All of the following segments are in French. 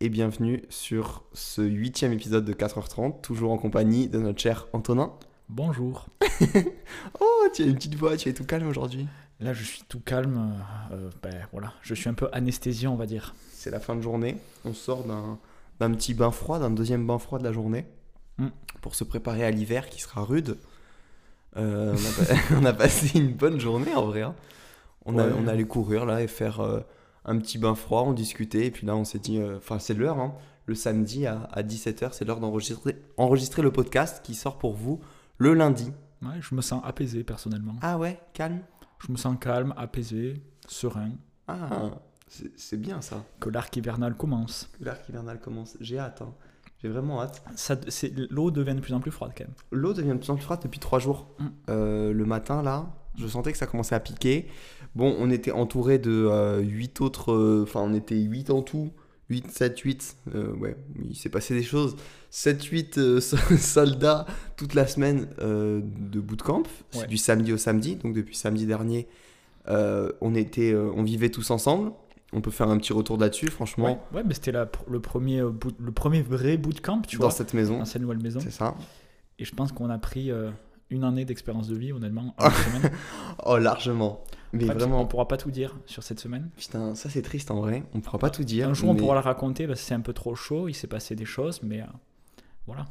et bienvenue sur ce huitième épisode de 4h30, toujours en compagnie de notre cher Antonin. Bonjour. Oh, tu as une petite voix, tu es tout calme aujourd'hui. Là, je suis tout calme. euh, ben, voilà, je suis un peu anesthésié, on va dire. C'est la fin de journée, on sort d'un petit bain froid, d'un deuxième bain froid de la journée, Mm. pour se préparer à l'hiver qui sera rude. Euh, on, a, pa- on a passé une bonne journée en vrai. hein. On, a, on allait courir là et faire euh, un petit bain froid, on discutait, et puis là on s'est dit, euh, enfin c'est l'heure, hein. le samedi à, à 17h, c'est l'heure d'enregistrer enregistrer le podcast qui sort pour vous le lundi. Ouais, je me sens apaisé personnellement. Ah ouais, calme? Je me sens calme, apaisé, serein. Ah, c'est bien ça. Que l'arc hivernal commence. L'arc hivernal commence. J'ai hâte. hein. J'ai vraiment hâte. L'eau devient de plus en plus froide quand même. L'eau devient de plus en plus froide depuis trois jours. Mm. Euh, le matin, là, je sentais que ça commençait à piquer. Bon, on était entouré de 8 autres. euh, Enfin, on était 8 en tout. 8, 7, 8. euh, ouais, il s'est passé des choses. 7, 8 euh, soldats toute la semaine euh, de bootcamp. Ouais. du samedi au samedi. Donc, depuis samedi dernier, euh, on, était, euh, on vivait tous ensemble. On peut faire un petit retour là-dessus, franchement, Ouais, ouais mais c'était le, premier, euh, boot- le premier vrai bootcamp, tu dans vois, cette maison. dans cette nouvelle maison. C'est ça. Et je pense qu'on a pris euh, une année d'expérience de vie, honnêtement, en une semaine. Oh, largement. Mais Après, vraiment. On pourra pas tout dire sur cette semaine. Putain, ça c'est triste en vrai. On pourra pas tout dire. Un jour, on pourra le raconter parce que c'est un peu trop chaud. Il s'est passé des choses, mais euh, voilà.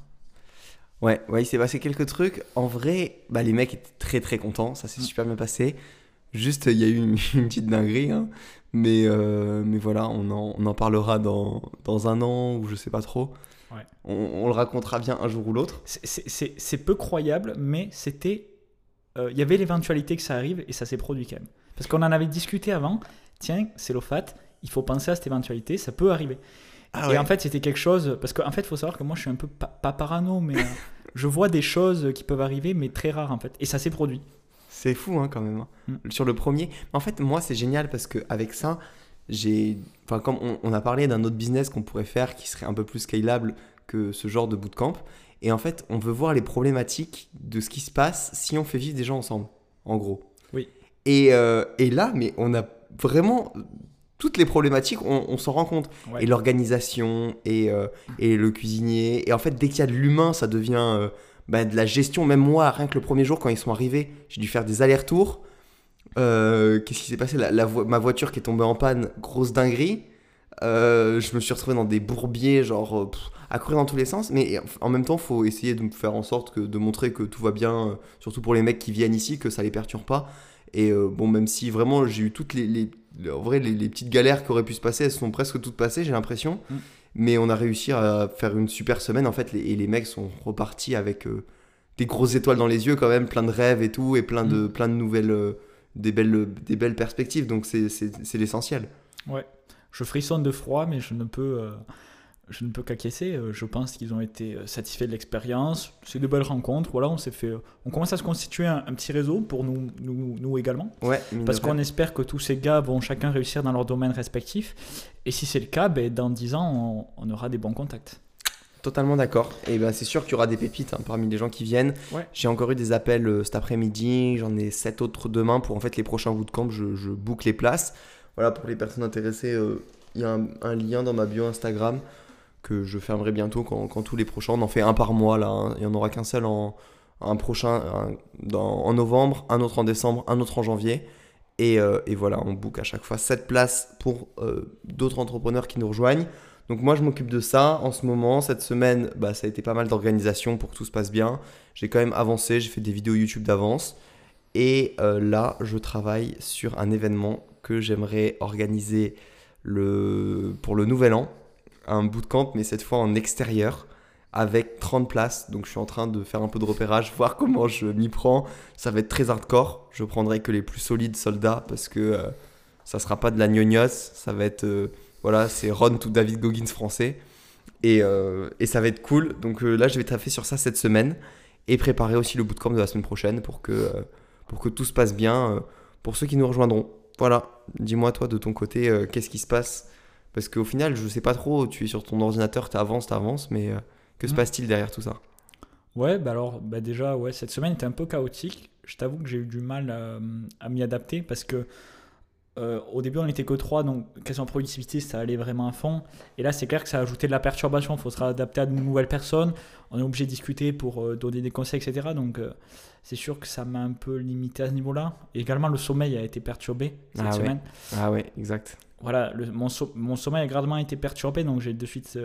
Ouais, ouais, il s'est passé quelques trucs. En vrai, bah, les mecs étaient très très contents. Ça s'est Mm. super bien passé. Juste, il y a eu une, une petite dinguerie. hein. Mais, euh, mais voilà, on en, on en parlera dans, dans un an ou je sais pas trop. Ouais. On, on le racontera bien un jour ou l'autre. C'est- peu croyable, mais c'était. euh, Il y avait l'éventualité que ça arrive et ça s'est produit quand même. Parce qu'on en avait discuté avant. Tiens, c'est l'OFAT, il faut penser à cette éventualité, ça peut arriver. Ah Et en fait, c'était quelque chose. Parce qu'en fait, il faut savoir que moi, je suis un peu pa- pas parano, mais euh, je vois des choses qui peuvent arriver, mais très rares en fait. Et ça s'est produit. C'est fou hein, quand même. hein. Mm. Sur le premier. En fait, moi, c'est génial parce qu'avec ça, j'ai. Enfin, comme on, on a parlé d'un autre business qu'on pourrait faire qui serait un peu plus scalable que ce genre de bootcamp. Et en fait, on veut voir les problématiques de ce qui se passe si on fait vivre des gens ensemble, en gros. Oui. Et, euh, et là, mais on a vraiment. Toutes les problématiques, on, on s'en rend compte. Ouais. Et l'organisation, et, euh, et le cuisinier. Et en fait, dès qu'il y a de l'humain, ça devient euh, bah, de la gestion. Même moi, rien que le premier jour, quand ils sont arrivés, j'ai dû faire des allers-retours. Euh, Qu'est-ce qui s'est passé? La- la vo- Ma voiture qui est tombée en panne, grosse dinguerie. Euh, je me suis retrouvé dans des bourbiers, genre euh, pff, à courir dans tous les sens. Mais en même temps, faut essayer de faire en sorte que, de montrer que tout va bien, euh, surtout pour les mecs qui viennent ici, que ça les perturbe pas. Et euh, bon, même si vraiment j'ai eu toutes les, les- les- en vrai, les, les petites galères qui auraient pu se passer, elles sont presque toutes passées, j'ai l'impression. Mm. Mais on a réussi à faire une super semaine en fait, et les mecs sont repartis avec des grosses étoiles dans les yeux quand même, plein de rêves et tout, et plein de, plein de nouvelles, des belles, des belles perspectives. Donc c'est l'essentiel. Ouais. Je frissonne de froid, mais je ne peux, euh, je ne peux qu'acquiescer. Euh, Je pense qu'ils ont été euh, satisfaits de l'expérience. C'est de belles rencontres. Voilà, on s'est fait, on commence à se constituer un, un petit réseau pour nous, nous, nous également. Ouais, Parce qu'on espère que tous ces gars vont chacun réussir dans leur domaine respectif. Et si c'est le cas, ben, dans 10 ans, on, on aura des bons contacts. Totalement d'accord. Et ben c'est sûr qu'il y aura des pépites hein, parmi les gens qui viennent. Ouais. J'ai encore eu des appels euh, cet après-midi, j'en ai sept autres demain pour en fait les prochains bootcamps, je, je book les places. Voilà, pour les personnes intéressées, euh, il y a un, un lien dans ma bio Instagram que je fermerai bientôt quand, quand tous les prochains. On en fait un par mois là, hein. il n'y en aura qu'un seul en un prochain un- dans- en novembre, un autre en décembre, un autre en janvier. Et, euh, et voilà, on book à chaque fois 7 places pour d'autres entrepreneurs qui nous rejoignent. Donc moi je m'occupe de ça en ce moment. Cette semaine, bah, ça a été pas mal d'organisation pour que tout se passe bien. J'ai quand même avancé, j'ai fait des vidéos YouTube d'avance. Et euh, là, je travaille sur un événement que j'aimerais organiser le... pour le nouvel an. Un bootcamp, mais cette fois en extérieur, avec 30 places. Donc je suis en train de faire un peu de repérage, voir comment je m'y prends. Ça va être très hardcore. Je prendrai que les plus solides soldats parce que euh, ça sera pas de la gnognos. Ça va être... euh, voilà, c'est Ron ou David Goggins français. Et, euh, et ça va être cool. Donc euh, là, je vais taffer sur ça cette semaine et préparer aussi le bootcamp de la semaine prochaine pour que, euh, pour que tout se passe bien pour ceux qui nous rejoindront. Voilà, dis-moi toi de ton côté, qu'est-ce qui se passe? Parce qu'au final, je sais pas trop, tu es sur ton ordinateur, tu avances, tu avances, mais que se Mm. passe-t-il derrière tout ça? Ouais, bah alors bah déjà, ouais, cette semaine était un peu chaotique. Je t'avoue que j'ai eu du mal à m'y adapter parce que euh, au début, on n'était que 3, donc question productivité, ça allait vraiment à fond. Et là, c'est clair que ça a ajouté de la perturbation. Il faut se réadapter à de nouvelles personnes. On est obligé de discuter pour euh, donner des conseils, etc. Donc, euh, c'est sûr que ça m'a un peu limité à ce niveau-là. Également, le sommeil a été perturbé cette Ah ouais. semaine. Ah ouais, exact. Voilà, le- mon, so- mon sommeil a grandement été perturbé, donc j'ai de suite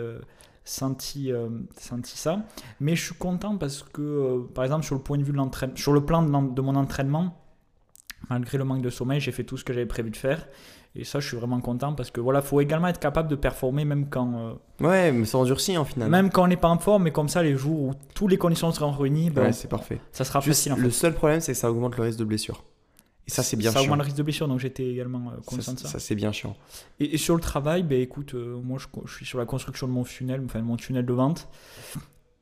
senti, senti ça. Mais je suis content parce que, par exemple, sur le point de vue de l'entraînement, sur le plan de, de mon entraînement, malgré le manque de sommeil, j'ai fait tout ce que j'avais prévu de faire. Et ça, je suis vraiment content parce que voilà, faut également être capable de performer même quand, euh, Ouais, mais ça endurcit en final. même quand on n'est pas en forme, mais comme ça, les jours où toutes les conditions seront réunies, ben, Ouais, c'est parfait. ça sera Juste, facile. En fait. le seul problème, c'est que ça augmente le risque de blessure. Et ça, c'est bien Ça chiant. augmente le risque de blessure, donc j'étais également euh, conscient Ça, de ça. ça, c'est bien chiant. Et, et sur le travail, ben écoute, euh, moi je, je suis sur la construction de mon tunnel, enfin mon tunnel de vente,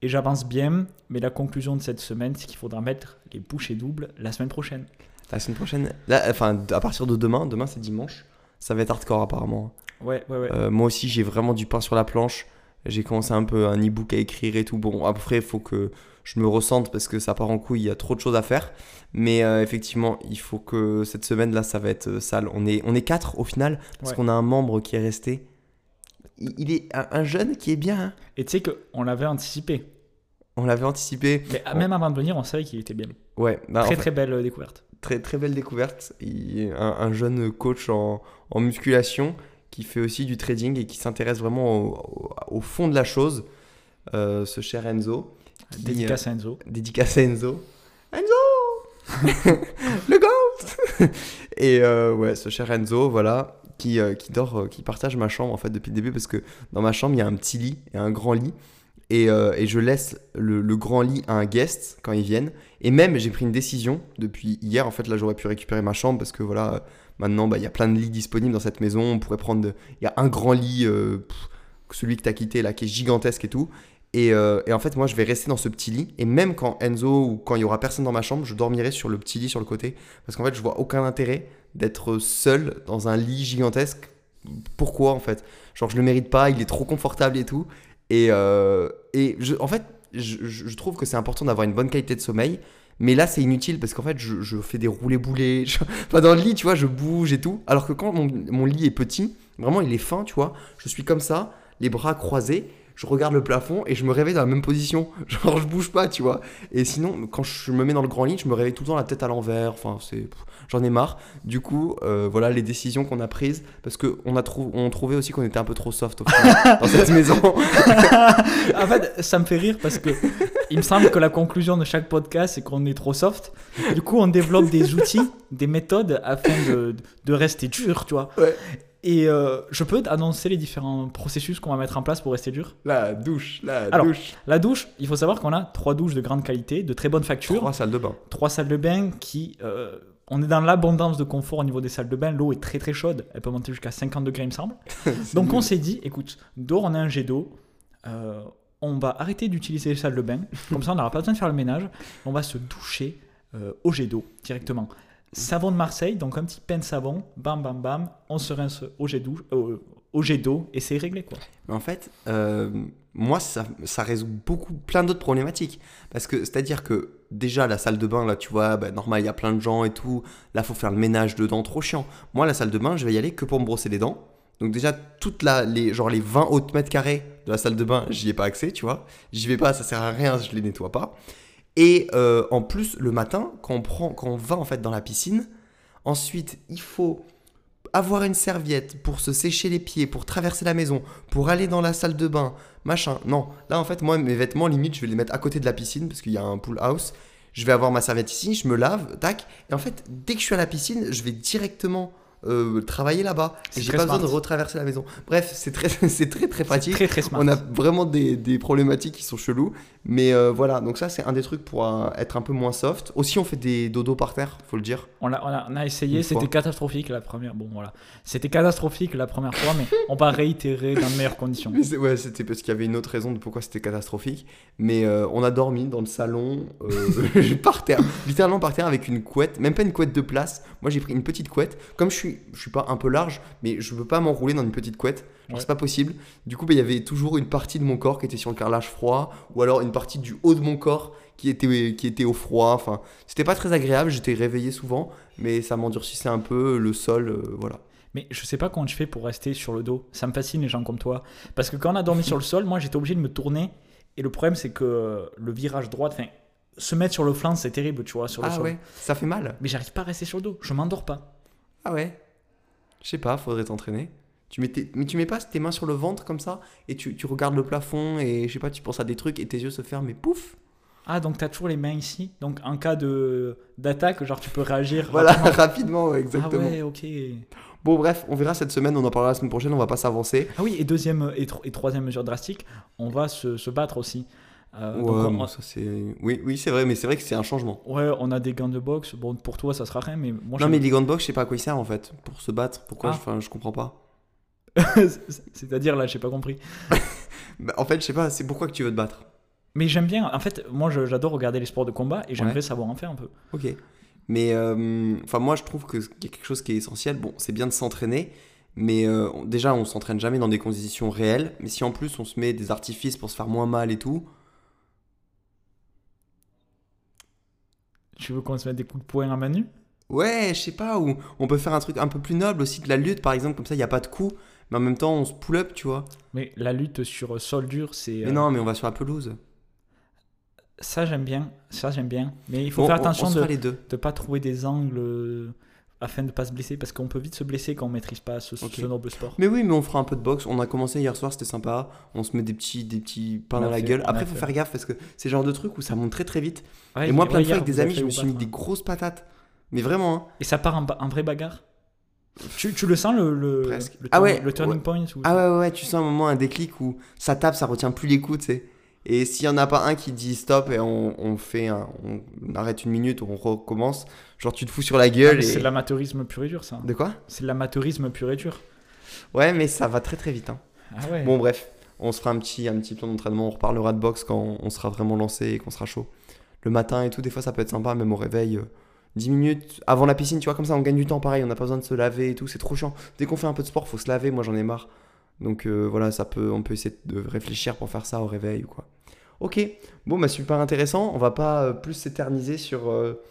et j'avance bien. Mais la conclusion de cette semaine, c'est qu'il faudra mettre les bouchées doubles la semaine prochaine. La semaine prochaine, là, enfin, à partir de demain, demain c'est dimanche, ça va être hardcore apparemment. Ouais, ouais, ouais. Euh, moi aussi, j'ai vraiment du pain sur la planche. J'ai commencé un peu un e-book à écrire et tout. Bon, après, il faut que je me ressente parce que ça part en couille, il y a trop de choses à faire. Mais euh, effectivement, il faut que cette semaine là, ça va être euh, sale. On est, on est quatre au final parce Ouais. qu'on a un membre qui est resté. Il, il est un, un jeune qui est bien. hein. Et tu sais qu'on l'avait anticipé. On l'avait anticipé. Mais même avant de venir, on savait qu'il était bien. Ouais, bah, en très fait, très belle découverte. Très très belle découverte. Il- un, un jeune coach en, en musculation qui fait aussi du trading et qui s'intéresse vraiment au, au- au fond de la chose. Euh, ce cher Enzo. qui, Dédicace à Enzo. euh, dédicace à Enzo. Enzo Le GOAT Et euh, ouais, ce cher Enzo, voilà, qui, euh, qui dort, euh, qui partage ma chambre en fait depuis le début parce que dans ma chambre il y a un petit lit et un grand lit. Et, euh, et je laisse le, grand lit à un guest quand ils viennent. Et même, j'ai pris une décision depuis hier. En fait, là, j'aurais pu récupérer ma chambre parce que voilà, euh, maintenant, bah, il y a plein de lits disponibles dans cette maison. On pourrait prendre. Il y a un grand lit, euh, celui que tu as quitté là, qui est gigantesque et tout. Et, en fait, moi, je vais rester dans ce petit lit. Et même quand Enzo ou quand il y aura personne dans ma chambre, je dormirai sur le petit lit sur le côté. Parce qu'en fait, je vois aucun intérêt d'être seul dans un lit gigantesque. Pourquoi en fait? Genre, je le mérite pas, il est trop confortable et tout. Et, et en fait, je, je- trouve que c'est important d'avoir une bonne qualité de sommeil. Mais là, c'est inutile parce qu'en fait, je, fais des roulés-boulés. Enfin, dans le lit, tu vois, je bouge et tout. Alors que quand mon, mon lit est petit, vraiment, il est fin, tu vois. Je suis comme ça, les bras croisés. Je regarde le plafond et je me réveille dans la même position. Genre, je bouge pas, tu vois. Et sinon, quand je me mets dans le grand lit, je me réveille tout le temps la tête à l'envers. Enfin, c'est. J'en ai marre. Du coup, euh, voilà les décisions qu'on a prises. Parce qu'on a trou- on trouvait aussi qu'on était un peu trop soft au final, dans cette maison. en fait, ça me fait rire parce que il me semble que la conclusion de chaque podcast, c'est qu'on est trop soft. Du coup, on développe des outils, des méthodes afin de, de rester dur, tu vois. Ouais. Et euh, je peux annoncer les différents processus qu'on va mettre en place pour rester dur? La douche, la Alors, douche. La douche, il faut savoir qu'on a trois douches de grande qualité, de très bonne facture, Trois salles de bain. trois salles de bain qui. euh, on est dans l'abondance de confort au niveau des salles de bain. L'eau est très très chaude. Elle peut monter jusqu'à 50 degrés, il me semble. Donc on s'est dit, écoute, dehors on a un jet d'eau, euh, on va arrêter d'utiliser les salles de bain, comme ça on n'aura pas besoin de faire le ménage, on va se doucher au jet d'eau directement. Savon de Marseille, donc un petit pain de savon, bam bam bam, on se rince au jet d'eau, euh, et c'est réglé quoi. Mais en fait, euh, moi, ça, ça résout beaucoup, plein d'autres problématiques. Parce que, c'est-à-dire que, déjà, la salle de bain, là, tu vois, bah, normal, il y a plein de gens et tout. Là, faut faire le ménage dedans, trop chiant. Moi, la salle de bain, je vais y aller que pour me brosser les dents. Donc, déjà, toute la, les, genre, les 20 autres mètres carrés de la salle de bain, j'y ai pas accès, tu vois. J'y vais pas, ça sert à rien, je les nettoie pas. Et euh, en plus, le matin, quand on, prend, quand on va, en fait, dans la piscine, ensuite, il faut avoir une serviette pour se sécher les pieds, pour traverser la maison, pour aller dans la salle de bain, machin. Non, là en fait, moi, mes vêtements, limite, je vais les mettre à côté de la piscine parce qu'il y a un pool house. Je vais avoir ma serviette ici, je me lave, tac. Et en fait, dès que je suis à la piscine, je vais directement euh, travailler là-bas. Et J'ai pas besoin de retraverser la maison. Bref, c'est très, c'est très très pratique. Très très smart. On a vraiment des, des problématiques qui sont cheloues. Mais euh, voilà, donc ça, c'est un des trucs pour euh, être un peu moins soft. Aussi, on fait des dodos par terre, faut le dire. On a, on a- on a essayé, c'était catastrophique la première. Bon voilà, c'était catastrophique la première fois, mais on va réitérer dans de meilleures conditions. Ouais, c'était parce qu'il y avait une autre raison de pourquoi c'était catastrophique. Mais on a dormi dans le salon, par terre, littéralement par terre avec une couette, même pas une couette de place. Moi j'ai pris une petite couette. Comme je suis au-dessus, je suis pas un peu large, mais je veux pas m'enrouler dans une petite couette. Ouais. c'est pas possible. Du coup, bah, il y avait toujours une partie de mon corps qui était sur le carrelage froid, ou alors une partie du haut de mon corps qui était, qui était au froid. Enfin, c'était pas très agréable. J'étais réveillé souvent, mais ça m'endurcissait un peu le sol. euh, voilà. Mais je sais pas comment tu fais pour rester sur le dos. Ça me fascine les gens comme toi. Parce que quand on a dormi sur le sol, moi j'étais obligé de me tourner. Et le problème c'est que le virage droit, enfin, se mettre sur le flanc c'est terrible, tu vois, sur le Ah sol. ouais, ça fait mal. Mais j'arrive pas à rester sur le dos. Je m'endors pas. Ah ouais. Je sais pas, faudrait t'entraîner. Tu mets tes- Mais tu mets pas tes mains sur le ventre comme ça et tu, tu regardes le plafond et je sais pas, tu penses à des trucs et tes yeux se ferment et pouf Ah donc t'as toujours les mains ici. Donc en cas de d'attaque, genre tu peux réagir. Voilà, rapidement. rapidement, ouais, Ah exactement. ouais, ok. Bon, bref, on verra cette semaine, on en parlera la semaine prochaine, on va pas s'avancer. Ah oui, et deuxième et, tro- et troisième mesure drastique, on va se, se battre aussi. Euh, donc ouais, on- bon, ça c'est. Oui, oui c'est vrai, mais c'est vrai que c'est un changement. ouais, on a des gants de boxe. Bon, pour toi, ça sera rien, mais moi, non, mais les gants de boxe, je sais pas à quoi ils servent en fait. Pour se battre, pourquoi Ah. Enfin, je comprends pas. C'est-à-dire, là, j'ai pas compris. Bah, en fait, je sais pas, c'est pourquoi que tu veux te battre? Mais j'aime bien, en fait, moi, j'adore regarder les sports de combat et j'aimerais Ouais. savoir en faire un peu. Ok. Mais euh, enfin, moi, je trouve qu'il y a quelque chose qui est essentiel. Bon, c'est bien de s'entraîner, mais euh, déjà, on s'entraîne jamais dans des conditions réelles. Mais si en plus on se met des artifices pour se faire moins mal et tout, Tu veux qu'on se mette des coups de poing à Manu? Ouais, je sais pas, ou on peut faire un truc un peu plus noble aussi de la lutte, par exemple, comme ça, il n'y a pas de coups, mais en même temps, on se pull up, tu vois. Mais la lutte sur sol dur, c'est. Mais euh, non, mais on va sur la pelouse. Ça, j'aime bien. Ça, j'aime bien. Mais il faut Bon, faire on- attention on, de ne pas trouver des angles afin de pas se blesser parce qu'on peut vite se blesser quand on maîtrise pas ce, Ok. ce noble sport. Mais oui, mais on fera un peu de boxe. On a commencé hier soir, c'était sympa. On se met des petits, des petits pains dans la fait- gueule. Après, faut fait. faire gaffe parce que c'est le genre de truc où ça monte très très vite. Ouais, Et moi, plein de fois avec des amis, je me suis mis des grosses patates. Mais vraiment, hein. Et ça part en vrai bagarre? Tu, tu le sens le, le, Presque. le, Ah ouais, le turning ouais. point ou- Ah ouais, ouais, tu sens un moment, un déclic où ça tape, ça retient plus les coups, tu sais. Et s'il y en a pas un qui dit stop et on, on fait un- on arrête une minute, on recommence, genre tu te fous sur la Ah, gueule mais et... C'est de l'amateurisme pur et dur, ça. De quoi? C'est de l'amateurisme pur et dur. Ouais, mais ça va très très vite. Hein. Ah ouais. Bon, bref, on se fera un petit, un petit plan d'entraînement, on reparlera de boxe quand on sera vraiment lancé et qu'on sera chaud. Le matin et tout, des fois ça peut être sympa, même au réveil. euh, 10 minutes avant la piscine, tu vois, comme ça on gagne du temps pareil, on n'a pas besoin de se laver et tout, c'est trop chiant. Dès qu'on fait un peu de sport, faut se laver, moi j'en ai marre. Donc euh, voilà, ça peut, on peut essayer de réfléchir pour faire ça au réveil ou quoi. Ok, bon bah super intéressant, on va pas euh, plus s'éterniser sur euh,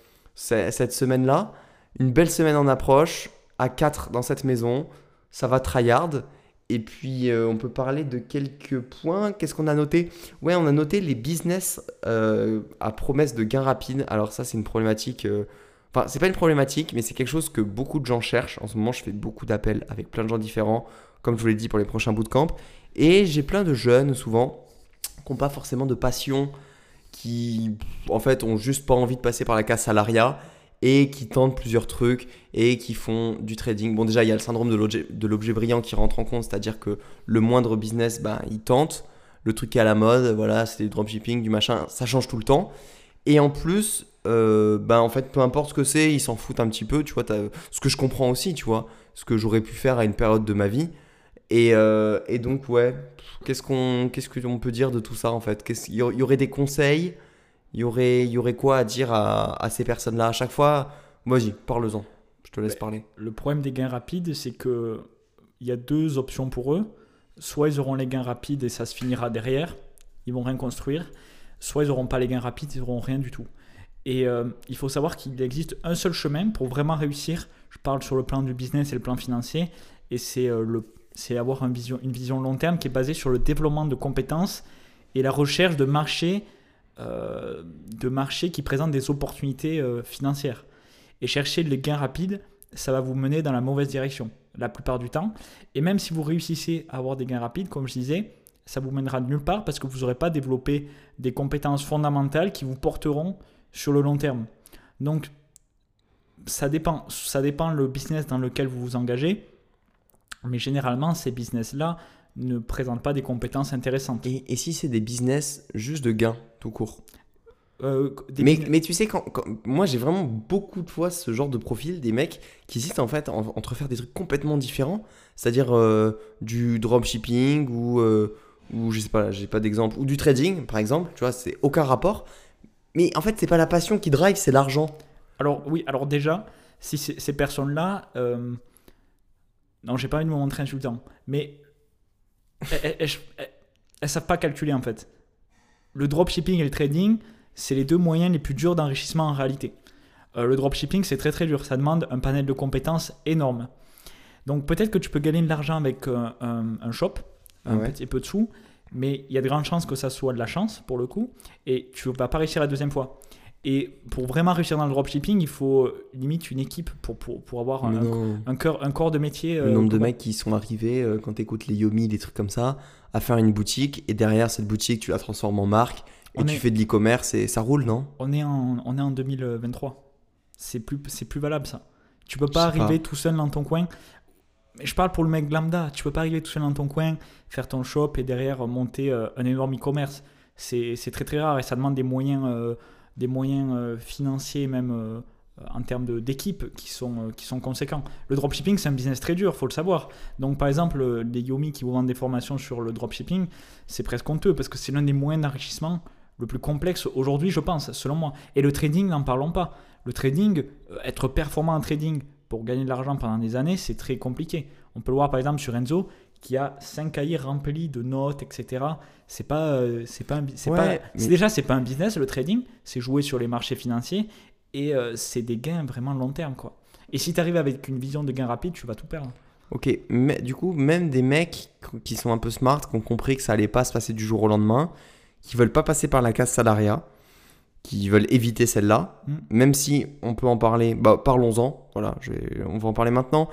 cette semaine-là. Une belle semaine en approche, à 4 dans cette maison, ça va tryhard. Et puis euh, on peut parler de quelques points. Qu'est-ce qu'on a noté? Ouais, on a noté les business euh, à promesse de gains rapides. Alors ça c'est une problématique... euh, Enfin, c'est pas une problématique, mais c'est quelque chose que beaucoup de gens cherchent. En ce moment, je fais beaucoup d'appels avec plein de gens différents, comme je vous l'ai dit pour les prochains bootcamps. Et j'ai plein de jeunes, souvent, qui n'ont pas forcément de passion, qui, en fait, ont juste pas envie de passer par la case salariat et qui tentent plusieurs trucs et qui font du trading. Bon, déjà, il y a le syndrome de l'objet- brillant qui rentre en compte, c'est-à-dire que le moindre business, ben, ils tentent. Le truc qui est à la mode, voilà, c'est du dropshipping, du machin, ça change tout le temps. Et en plus, euh, ben, en fait, peu importe ce que c'est, ils s'en foutent un petit peu, tu vois, ce que je comprends aussi, tu vois, ce que j'aurais pu faire à une période de ma vie. Et, euh, et donc, ouais, qu'est-ce qu'on qu'est-ce qu'on peut dire de tout ça, en fait? Il y, aurait des conseils? Il y aurait, y aurait quoi à dire à, à ces personnes-là? À chaque fois, vas-y, parle-en. Je te laisse parler. Le problème des gains rapides, c'est que il y a deux options pour eux. Soit ils auront les gains rapides et ça se finira derrière, ils vont rien construire. Soit ils n'auront pas les gains rapides, ils n'auront rien du tout. Et euh, il faut savoir qu'il existe un seul chemin pour vraiment réussir. Je parle sur le plan du business et le plan financier, et c'est euh, le, c'est avoir une vision long terme qui est basée sur le développement de compétences et la recherche de marchés, euh, de qui présentent des opportunités euh, financières. Et chercher les gains rapides, ça va vous mener dans la mauvaise direction la plupart du temps. Et même si vous réussissez à avoir des gains rapides, comme je disais, ça vous mènera nulle part parce que vous n'aurez pas développé des compétences fondamentales qui vous porteront sur le long terme. Donc, ça dépend, ça dépend le business dans lequel vous vous engagez, mais généralement, ces business-là ne présentent pas des compétences intéressantes. Et, et si c'est des business juste de gains, tout court? Euh, mais, business- mais tu sais, quand, quand- moi j'ai vraiment beaucoup de fois ce genre de profil, des mecs qui hésitent en fait en- entre faire des trucs complètement différents, c'est-à-dire euh, du dropshipping ou, euh, ou je sais pas, j'ai pas d'exemple, ou du trading par exemple, tu vois, c'est aucun rapport. Mais en fait, c'est pas la passion qui drive, c'est l'argent. Alors oui, alors déjà, si ces personnes-là, euh, Non, j'ai pas envie de me montrer insultant. Mais elles, elles- elles- elles savent pas calculer en fait. Le dropshipping et le trading, c'est les deux moyens les plus durs d'enrichissement en réalité. Euh, le dropshipping, c'est très très dur. Ça demande un panel de compétences énorme. Donc peut-être que tu peux gagner de l'argent avec euh, un, un shop, un Ouais. petit peu de sous, mais il y a de grandes chances que ça soit de la chance pour le coup, et tu vas pas réussir la deuxième fois. Et pour vraiment réussir dans le dropshipping, il faut euh, limite une équipe pour, pour, pour avoir un, un, cœur, un corps de métier. Le euh, nombre de comment- mecs qui sont arrivés, euh, quand tu écoutes les Yomi, des trucs comme ça, à faire une boutique, et derrière cette boutique, tu la transformes en marque, et On tu est- fais de l'e-commerce, et ça roule, non? On est en, on est en 2023. C'est plus, plus valable ça. Tu peux pas arriver tout seul dans ton coin. Je parle pour le mec lambda. Tu peux pas arriver tout seul dans ton coin, faire ton shop et derrière euh, monter euh, un énorme e-commerce. C'est c'est très très rare et ça demande des moyens, euh, des moyens euh, financiers même euh, en termes d'équipe qui, sont, euh, qui sont conséquents. Le dropshipping c'est un business très dur, faut le savoir. Donc par exemple, les Yomi qui vous vendent des formations sur le dropshipping, c'est presque honteux parce que c'est l'un des moyens d'enrichissement le plus complexe aujourd'hui, je pense, selon moi. Et le trading, n'en parlons pas. Le trading, être performant en trading pour gagner de l'argent pendant des années, c'est très compliqué. On peut le voir par exemple sur Enzo, qui a 5 cahiers remplis de notes, etc. C'est pas, euh, c'est pas, c'est Ouais, pas, mais- déjà c'est pas un business le trading, c'est jouer sur les marchés financiers et euh, c'est des gains vraiment long terme quoi. Et si tu arrives avec une vision de gain rapide, tu vas tout perdre. Ok, mais du coup, même des mecs qui sont un peu smart, qui ont compris que ça allait pas se passer du jour au lendemain, qui veulent pas passer par la case salariat, qui veulent éviter celle-là, Mm. même si on peut en parler, bah parlons-en, voilà, je vais- on va en parler maintenant.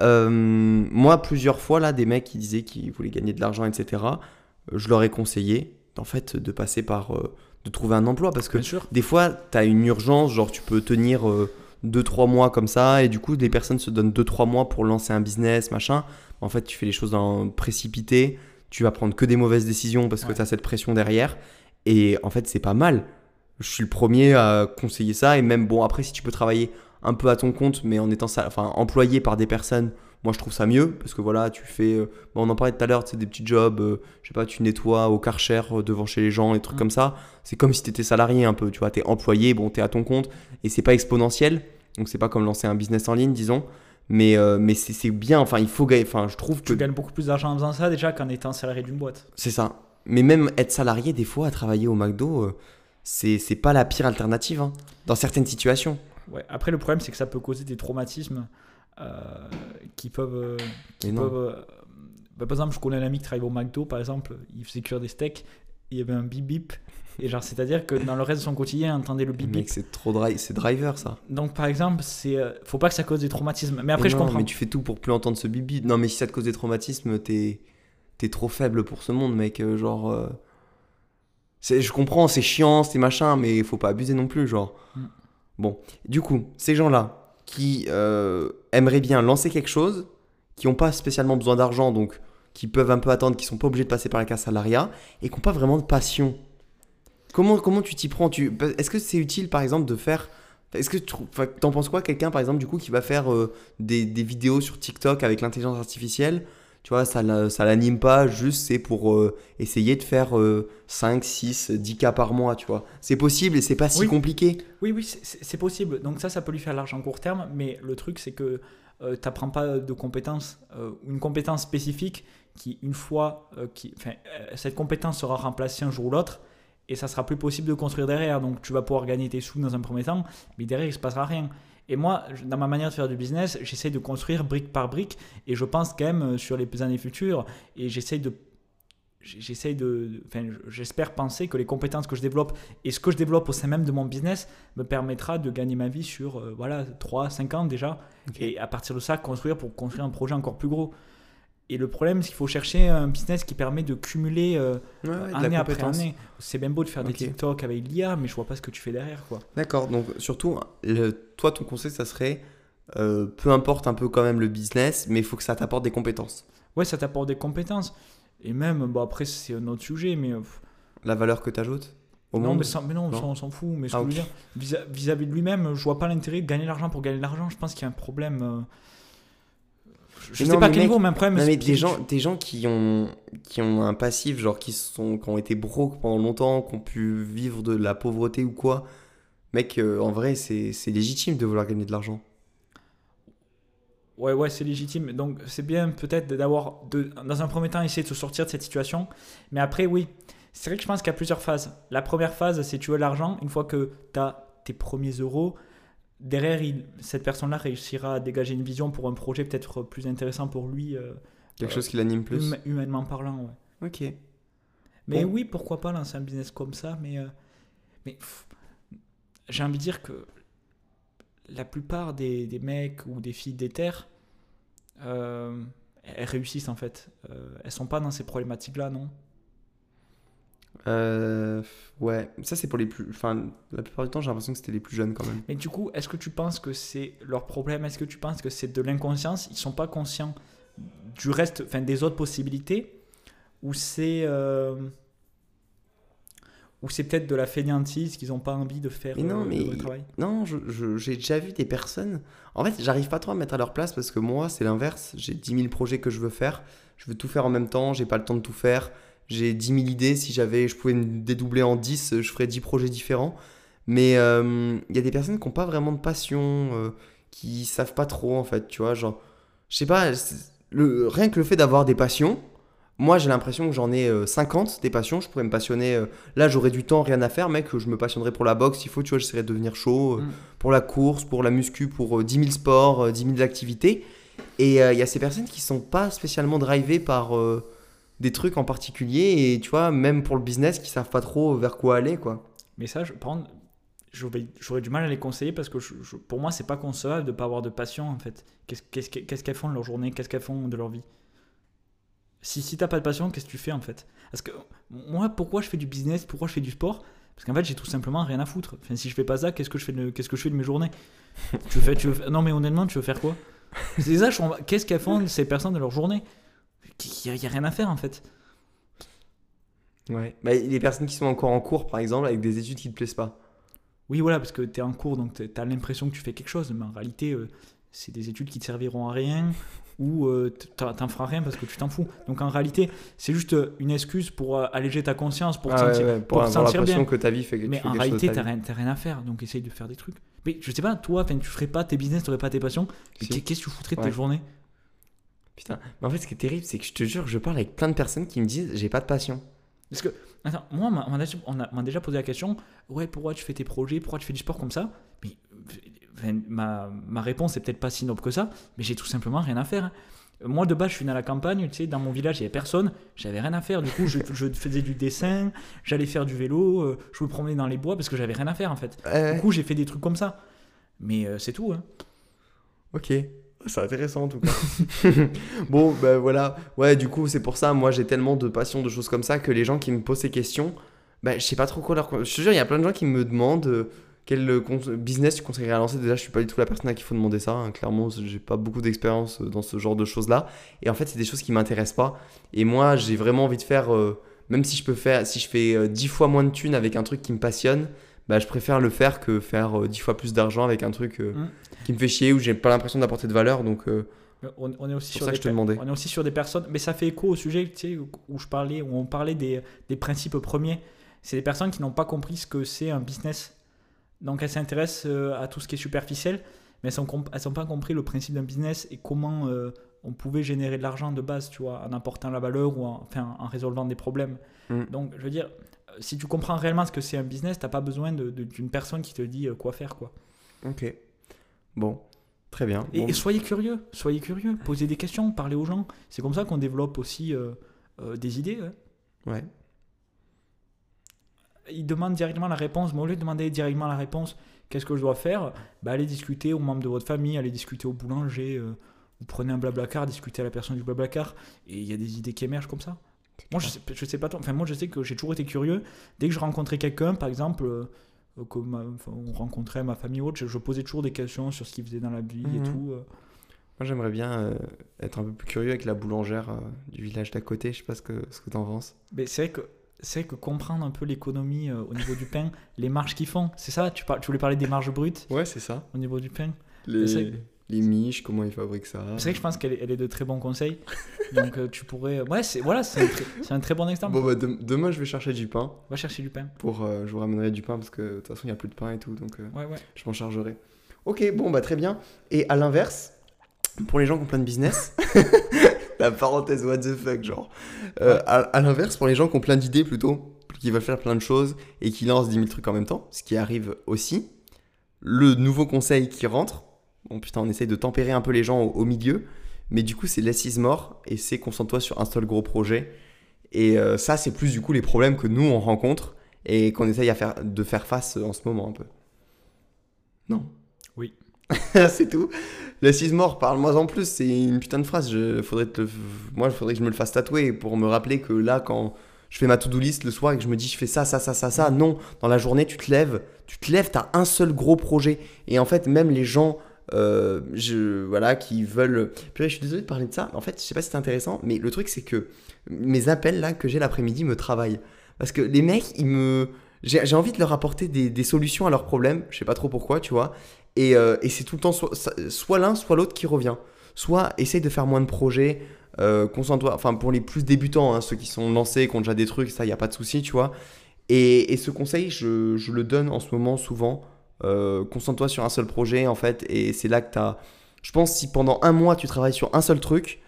Euh, moi, plusieurs fois, là, des mecs qui disaient qu'ils voulaient gagner de l'argent, etc., euh, je leur ai conseillé, en fait, de passer par, euh, de trouver un emploi, parce que sûr. des fois, tu as une urgence, genre tu peux tenir 2-3 mois comme ça, et du coup, des personnes se donnent 2-3 mois pour lancer un business, machin. En fait, tu fais les choses dans précipité, tu vas prendre que des mauvaises décisions parce que tu as cette pression derrière. Et en fait, c'est pas mal. Je suis le premier à conseiller ça, et même, bon, après, si tu peux travailler un peu à ton compte, mais en étant enfin, employé par des personnes, moi je trouve ça mieux parce que voilà, tu fais, euh, bon, on en parlait tout à l'heure, c'est des petits jobs, euh, je sais pas, tu nettoies au karcher euh, devant chez les gens, des trucs Mm. comme ça. C'est comme si tu étais salarié un peu, tu vois, tu es employé, bon, tu es à ton compte et c'est pas exponentiel, donc c'est pas comme lancer un business en ligne, disons. Mais, euh, mais c'est bien, enfin, il faut gagner, enfin, je trouve que Tu gagnes beaucoup plus d'argent en faisant ça déjà qu'en étant salarié d'une boîte. c'est ça. Mais même être salarié, des fois, à travailler au McDo, euh, c'est c'est pas la pire alternative, hein, dans certaines situations. Ouais. Après, le problème, c'est que ça peut causer des traumatismes euh, qui peuvent. euh, qui peuvent, euh, bah, par exemple, je connais un ami qui travaille au McDo, par exemple, il faisait cuire des steaks, il y avait un bip bip. Et genre, c'est-à-dire que dans le reste de son quotidien, il entendait le bip bip. c'est trop dri c'est driver ça. Donc, par exemple, c'est, faut pas que ça cause des traumatismes. Mais après, je comprends. Mais tu fais tout pour plus entendre ce bibi. Non, mais si ça te cause des traumatismes, t'es es trop faible pour ce monde, mec. Genre. euh, Je comprends, c'est chiant, c'est machin, mais faut pas abuser non plus, genre. Mm. Bon, du coup, ces gens-là qui euh, aimeraient bien lancer quelque chose, qui n'ont pas spécialement besoin d'argent, donc qui peuvent un peu attendre, qui sont pas obligés de passer par la case salariat, et qui n'ont pas vraiment de passion. Comment, comment tu t'y prends? Tu... Est-ce que c'est utile, par exemple, de faire... Est-ce que tu t'en penses quoi Quelqu'un, par exemple, du coup, qui va faire euh, des vidéos sur TikTok avec l'intelligence artificielle, tu vois, ça, ça l'anime pas, juste c'est pour euh, essayer de faire euh, 5, 6, 10 cas par mois, tu vois. C'est possible et c'est pas si Oui. compliqué. Oui, oui, c'est- possible. Donc ça, ça peut lui faire l'argent court terme, mais le truc, c'est que tu n'apprends pas de compétences, euh, une compétence spécifique qui, une fois, euh, qui, enfin, euh, cette compétence sera remplacée un jour ou l'autre, et ça sera plus possible de construire derrière. Donc tu vas pouvoir gagner tes sous dans un premier temps, mais derrière, il se passera rien. Et moi, dans ma manière de faire du business, j'essaie de construire brique par brique, et je pense quand même euh, sur les années futures, et j'essaie de j'essaie de, enfin, j'espère penser que les compétences que je développe et ce que je développe au sein même de mon business me permettra de gagner ma vie sur euh, voilà 3 5 ans déjà et à partir de ça construire pour construire un projet encore plus gros. Et le problème c'est qu'il faut chercher un business qui permet de cumuler euh, Ouais, ouais, de la année après année. C'est bien beau de faire des TikTok avec l'IA mais je vois pas ce que tu fais derrière quoi. D'accord, donc surtout, le- toi, ton conseil, ça serait, euh, peu importe un peu quand même le business, mais il faut que ça t'apporte des compétences. Ouais, ça t'apporte des compétences et même bon après c'est un autre sujet mais La valeur que tu ajoutes au non, monde. mais, ça- mais non, Non. ça, on s'en fout. Mais Ah, que je ok. veux dire, vis- vis-à-vis de lui-même, je vois pas l'intérêt de gagner de l'argent pour gagner de l'argent. Je pense qu'il y a un problème. euh, Je, sais non, pas quel mec, niveau, mais un problème. Non, mais des gens, des gens qui ont, qui ont un passif, genre qui, sont, qui ont été broke pendant longtemps, qui ont pu vivre de la pauvreté ou quoi, mec, euh, en vrai, c'est c'est légitime de vouloir gagner de l'argent. Ouais, ouais, c'est légitime. Donc, c'est bien peut-être d'avoir, de, dans un premier temps, essayer de se sortir de cette situation. Mais après, oui, c'est vrai que je pense qu'il y a plusieurs phases. La première phase, c'est tu veux l'argent. Une fois que tu as tes premiers euros, derrière, il, cette personne-là réussira à dégager une vision pour un projet peut-être plus intéressant pour lui. euh, Quelque chose qui l'anime plus. hum- humainement parlant, ouais. Ok. Mais Bon. oui, pourquoi pas lancer un business comme ça, mais, euh, mais j'ai envie de dire que la plupart des, des mecs ou des filles d'éther, euh, elles réussissent en fait. Elles sont pas dans ces problématiques-là, non Euh, ouais, ça c'est pour les plus. Enfin, la plupart du temps, j'ai l'impression que c'était les plus jeunes quand même. Mais du coup, est-ce que tu penses que c'est leur problème? Est-ce que tu penses que c'est de l'inconscience? Ils sont pas conscients du reste, enfin des autres possibilités? Ou c'est. euh, ou c'est peut-être de la fainéantise qu'ils n'ont pas envie de faire Mais non, euh, mais- le travail Non, j'ai déjà vu des personnes. En fait, j'arrive pas trop à me mettre à leur place parce que moi, c'est l'inverse. J'ai 10 000 projets que je veux faire. Je veux tout faire en même temps. J'ai pas le temps de tout faire. J'ai 10 000 idées. Si j'avais, je pouvais me dédoubler en 10, je ferais 10 projets différents. Mais euh, il y a des personnes qui n'ont pas vraiment de passion, euh, qui savent pas trop en fait. Tu vois, genre, je sais pas, le, rien que le fait d'avoir des passions. Moi, j'ai l'impression que j'en ai euh, 50 des passions. Je pourrais me passionner. euh, là, j'aurais du temps, rien à faire, mec. Je me passionnerais pour la boxe. S'il faut, tu vois, j'essaierais de devenir chaud. euh, Mm. Pour la course, pour la muscu, pour euh, 10 000 sports, euh, 10 000 activités. Et euh, il y a ces personnes qui sont pas spécialement drivées par euh, des trucs en particulier. Et tu vois, même pour le business, qui savent pas trop vers quoi aller, quoi. Mais ça, je, par j'aurais du mal à les conseiller parce que je- je- pour moi, c'est pas concevable de pas avoir de passion en fait. Qu'est-ce qu'elles font de leur journée? Qu'est-ce qu'elles font de leur vie? Si, si t'as pas de passion, qu'est-ce que tu fais en fait? Parce que moi, pourquoi je fais du business? Pourquoi je fais du sport? Parce qu'en fait, j'ai tout simplement rien à foutre. Enfin, si je fais pas ça, qu'est-ce que je fais de, qu'est-ce que je fais de mes journées? Tu veux faire, tu veux Non, mais honnêtement, tu veux faire quoi? C'est ça, qu'est-ce qu'elles font ces personnes de leur journée? Il y, a- rien à faire en fait. Ouais. Bah, les personnes qui sont encore en cours, par exemple, avec des études qui te plaisent pas. Oui, voilà, parce que tu es en cours, donc tu as l'impression que tu fais quelque chose, mais en réalité, euh, c'est des études qui te serviront à rien ou euh, t'en feras rien parce que tu t'en fous. Donc en réalité, c'est juste une excuse pour euh, alléger ta conscience, pour Ah sentir. ouais, pour, pour avoir l'impression bien. que ta vie fait que tu Mais en quelque réalité, ta t'as rien, rien à faire, donc essaye de faire des trucs. Mais je sais pas, toi, tu ferais pas tes business, t'aurais pas tes passions, Si. qu'est-ce que tu foutrais de Ouais. tes journées Putain. Mais en fait, ce qui est terrible, c'est que je te jure, je parle avec plein de personnes qui me disent j'ai pas de passion. Parce que, attends, moi, on m'a- déjà- posé la question ouais, pourquoi tu fais tes projets, pourquoi tu fais du sport comme ça? Mais ma, ma réponse est peut-être pas si noble que ça, mais j'ai tout simplement rien à faire. Moi, de base, je suis né à la campagne, tu sais, dans mon village, il n'y avait personne, j'avais rien à faire. Du coup, je, je faisais du dessin, j'allais faire du vélo, euh, je me promenais dans les bois parce que j'avais rien à faire en fait. Du coup, j'ai fait des trucs comme ça. Mais euh, c'est tout. Hein. Ok. C'est intéressant en tout cas. bon, ben voilà. Ouais, du coup, c'est pour ça, moi j'ai tellement de passion, de choses comme ça, que les gens qui me posent ces questions, ben je sais pas trop quoi leur. Je te jure, il y a plein de gens qui me demandent euh, quel euh, business tu conseillerais à lancer. Déjà, je suis pas du tout la personne à qui il faut demander ça. hein. Clairement, j'ai pas beaucoup d'expérience euh, dans ce genre de choses-là. Et en fait, c'est des choses qui m'intéressent pas. Et moi, j'ai vraiment envie de faire, même si je peux faire, si je fais euh, 10 fois moins de thunes avec un truc qui me passionne, bah, je préfère le faire que faire euh, 10 fois plus d'argent avec un truc euh, Mm. qui me fait chier, où j'ai pas l'impression d'apporter de valeur. Donc, euh, On, on est aussi sur ça des que je te demandais. On est aussi sur des personnes, mais ça fait écho au sujet tu sais, où- je parlais, où on parlait des, des principes premiers. C'est des personnes qui n'ont pas compris ce que c'est un business. Donc elles s'intéressent à tout ce qui est superficiel, mais elles n'ont pas compris le principe d'un business et comment euh, on pouvait générer de l'argent de base, tu vois, en apportant la valeur ou en, enfin, en résolvant des problèmes. Mm. Donc je veux dire, si tu comprends réellement ce que c'est un business, t'as pas besoin de- de- d'une personne qui te dit euh, quoi faire, quoi. ok. Bon, très bien. Et, Bon. et soyez curieux, soyez curieux, posez des questions, parlez aux gens. C'est comme ça qu'on développe aussi euh, euh, des idées. ouais. Ouais. Ils demandent directement la réponse, mais au lieu de demander directement la réponse, qu'est-ce que je dois faire bah, Allez discuter aux membres de votre famille, allez discuter au boulanger, euh, vous prenez un blablacar, discutez à la personne du blablacar, et il y a des idées qui émergent comme ça. Moi, je sais, je sais pas toi, enfin, moi, je sais que j'ai toujours été curieux. Dès que je rencontrais quelqu'un, par exemple, euh, euh, que ma- enfin, on rencontrait ma famille ou autre, je, je posais toujours des questions sur ce qu'ils faisaient dans la vie et Mhm. tout. euh. Moi, j'aimerais bien euh, être un peu plus curieux avec la boulangère euh, du village d'à côté. Je sais pas ce que, ce que t'en penses. Mais c'est vrai que c'est vrai que comprendre un peu l'économie euh, au niveau du pain, les marges qu'ils font, c'est ça? Tu, par- tu voulais parler des marges brutes? Ouais, c'est ça. au niveau du pain? Les, les miches, comment ils fabriquent ça. C'est vrai que je pense qu'elle est, de très bons conseils. Donc euh, tu pourrais. Ouais, c'est voilà, c'est un, très- c'est un très bon exemple. Bon, bah, dem- demain, je vais chercher du pain. Va chercher du pain. Pour, euh, je vous ramènerai du pain parce que de toute façon, il n'y a plus de pain et tout. Donc, euh, Ouais, ouais. je m'en chargerai. Ok, bon, bah très bien. Et à l'inverse, pour les gens qui ont plein de business, la parenthèse what the fuck, genre. Euh, à, à l'inverse, pour les gens qui ont plein d'idées plutôt, qui veulent faire plein de choses et qui lancent 10 000 trucs en même temps, ce qui arrive aussi, le nouveau conseil qui rentre, bon putain, on essaye de tempérer un peu les gens au, au milieu, mais du coup, c'est l'assise mort et c'est concentre-toi sur un seul gros projet. Et euh, ça, c'est plus du coup les problèmes que nous on rencontre et qu'on essaye à faire, de faire face en ce moment un peu. Non Oui. c'est tout. L'assise mort, parle-moi en plus, c'est une putain de phrase. Je, faudrait te, moi, il faudrait que je me le fasse tatouer pour me rappeler que là, quand je fais ma to-do list le soir et que je me dis je fais ça, ça, ça, ça, ça, non, dans la journée, tu te lèves, tu te lèves, t'as un seul gros projet. Et en fait, même les gens euh, je, voilà, qui veulent. Puis je suis désolé de parler de ça. En fait, je sais pas si c'est intéressant, mais le truc, c'est que mes appels là que j'ai l'après-midi me travaillent. Parce que les mecs, ils me. J'ai envie de leur apporter des, des solutions à leurs problèmes. Je sais pas trop pourquoi, tu vois. Et, euh, et c'est tout le temps soit, soit l'un, soit l'autre qui revient. Soit essaye de faire moins de projets. Euh, concentre-toi. Enfin, pour les plus débutants, hein, ceux qui sont lancés, qui ont déjà des trucs, ça, y a pas de souci, tu vois. Et, et ce conseil, je, je le donne en ce moment souvent. Euh, concentre-toi sur un seul projet en fait et c'est là que tu as je pense si pendant un mois tu travailles sur un seul truc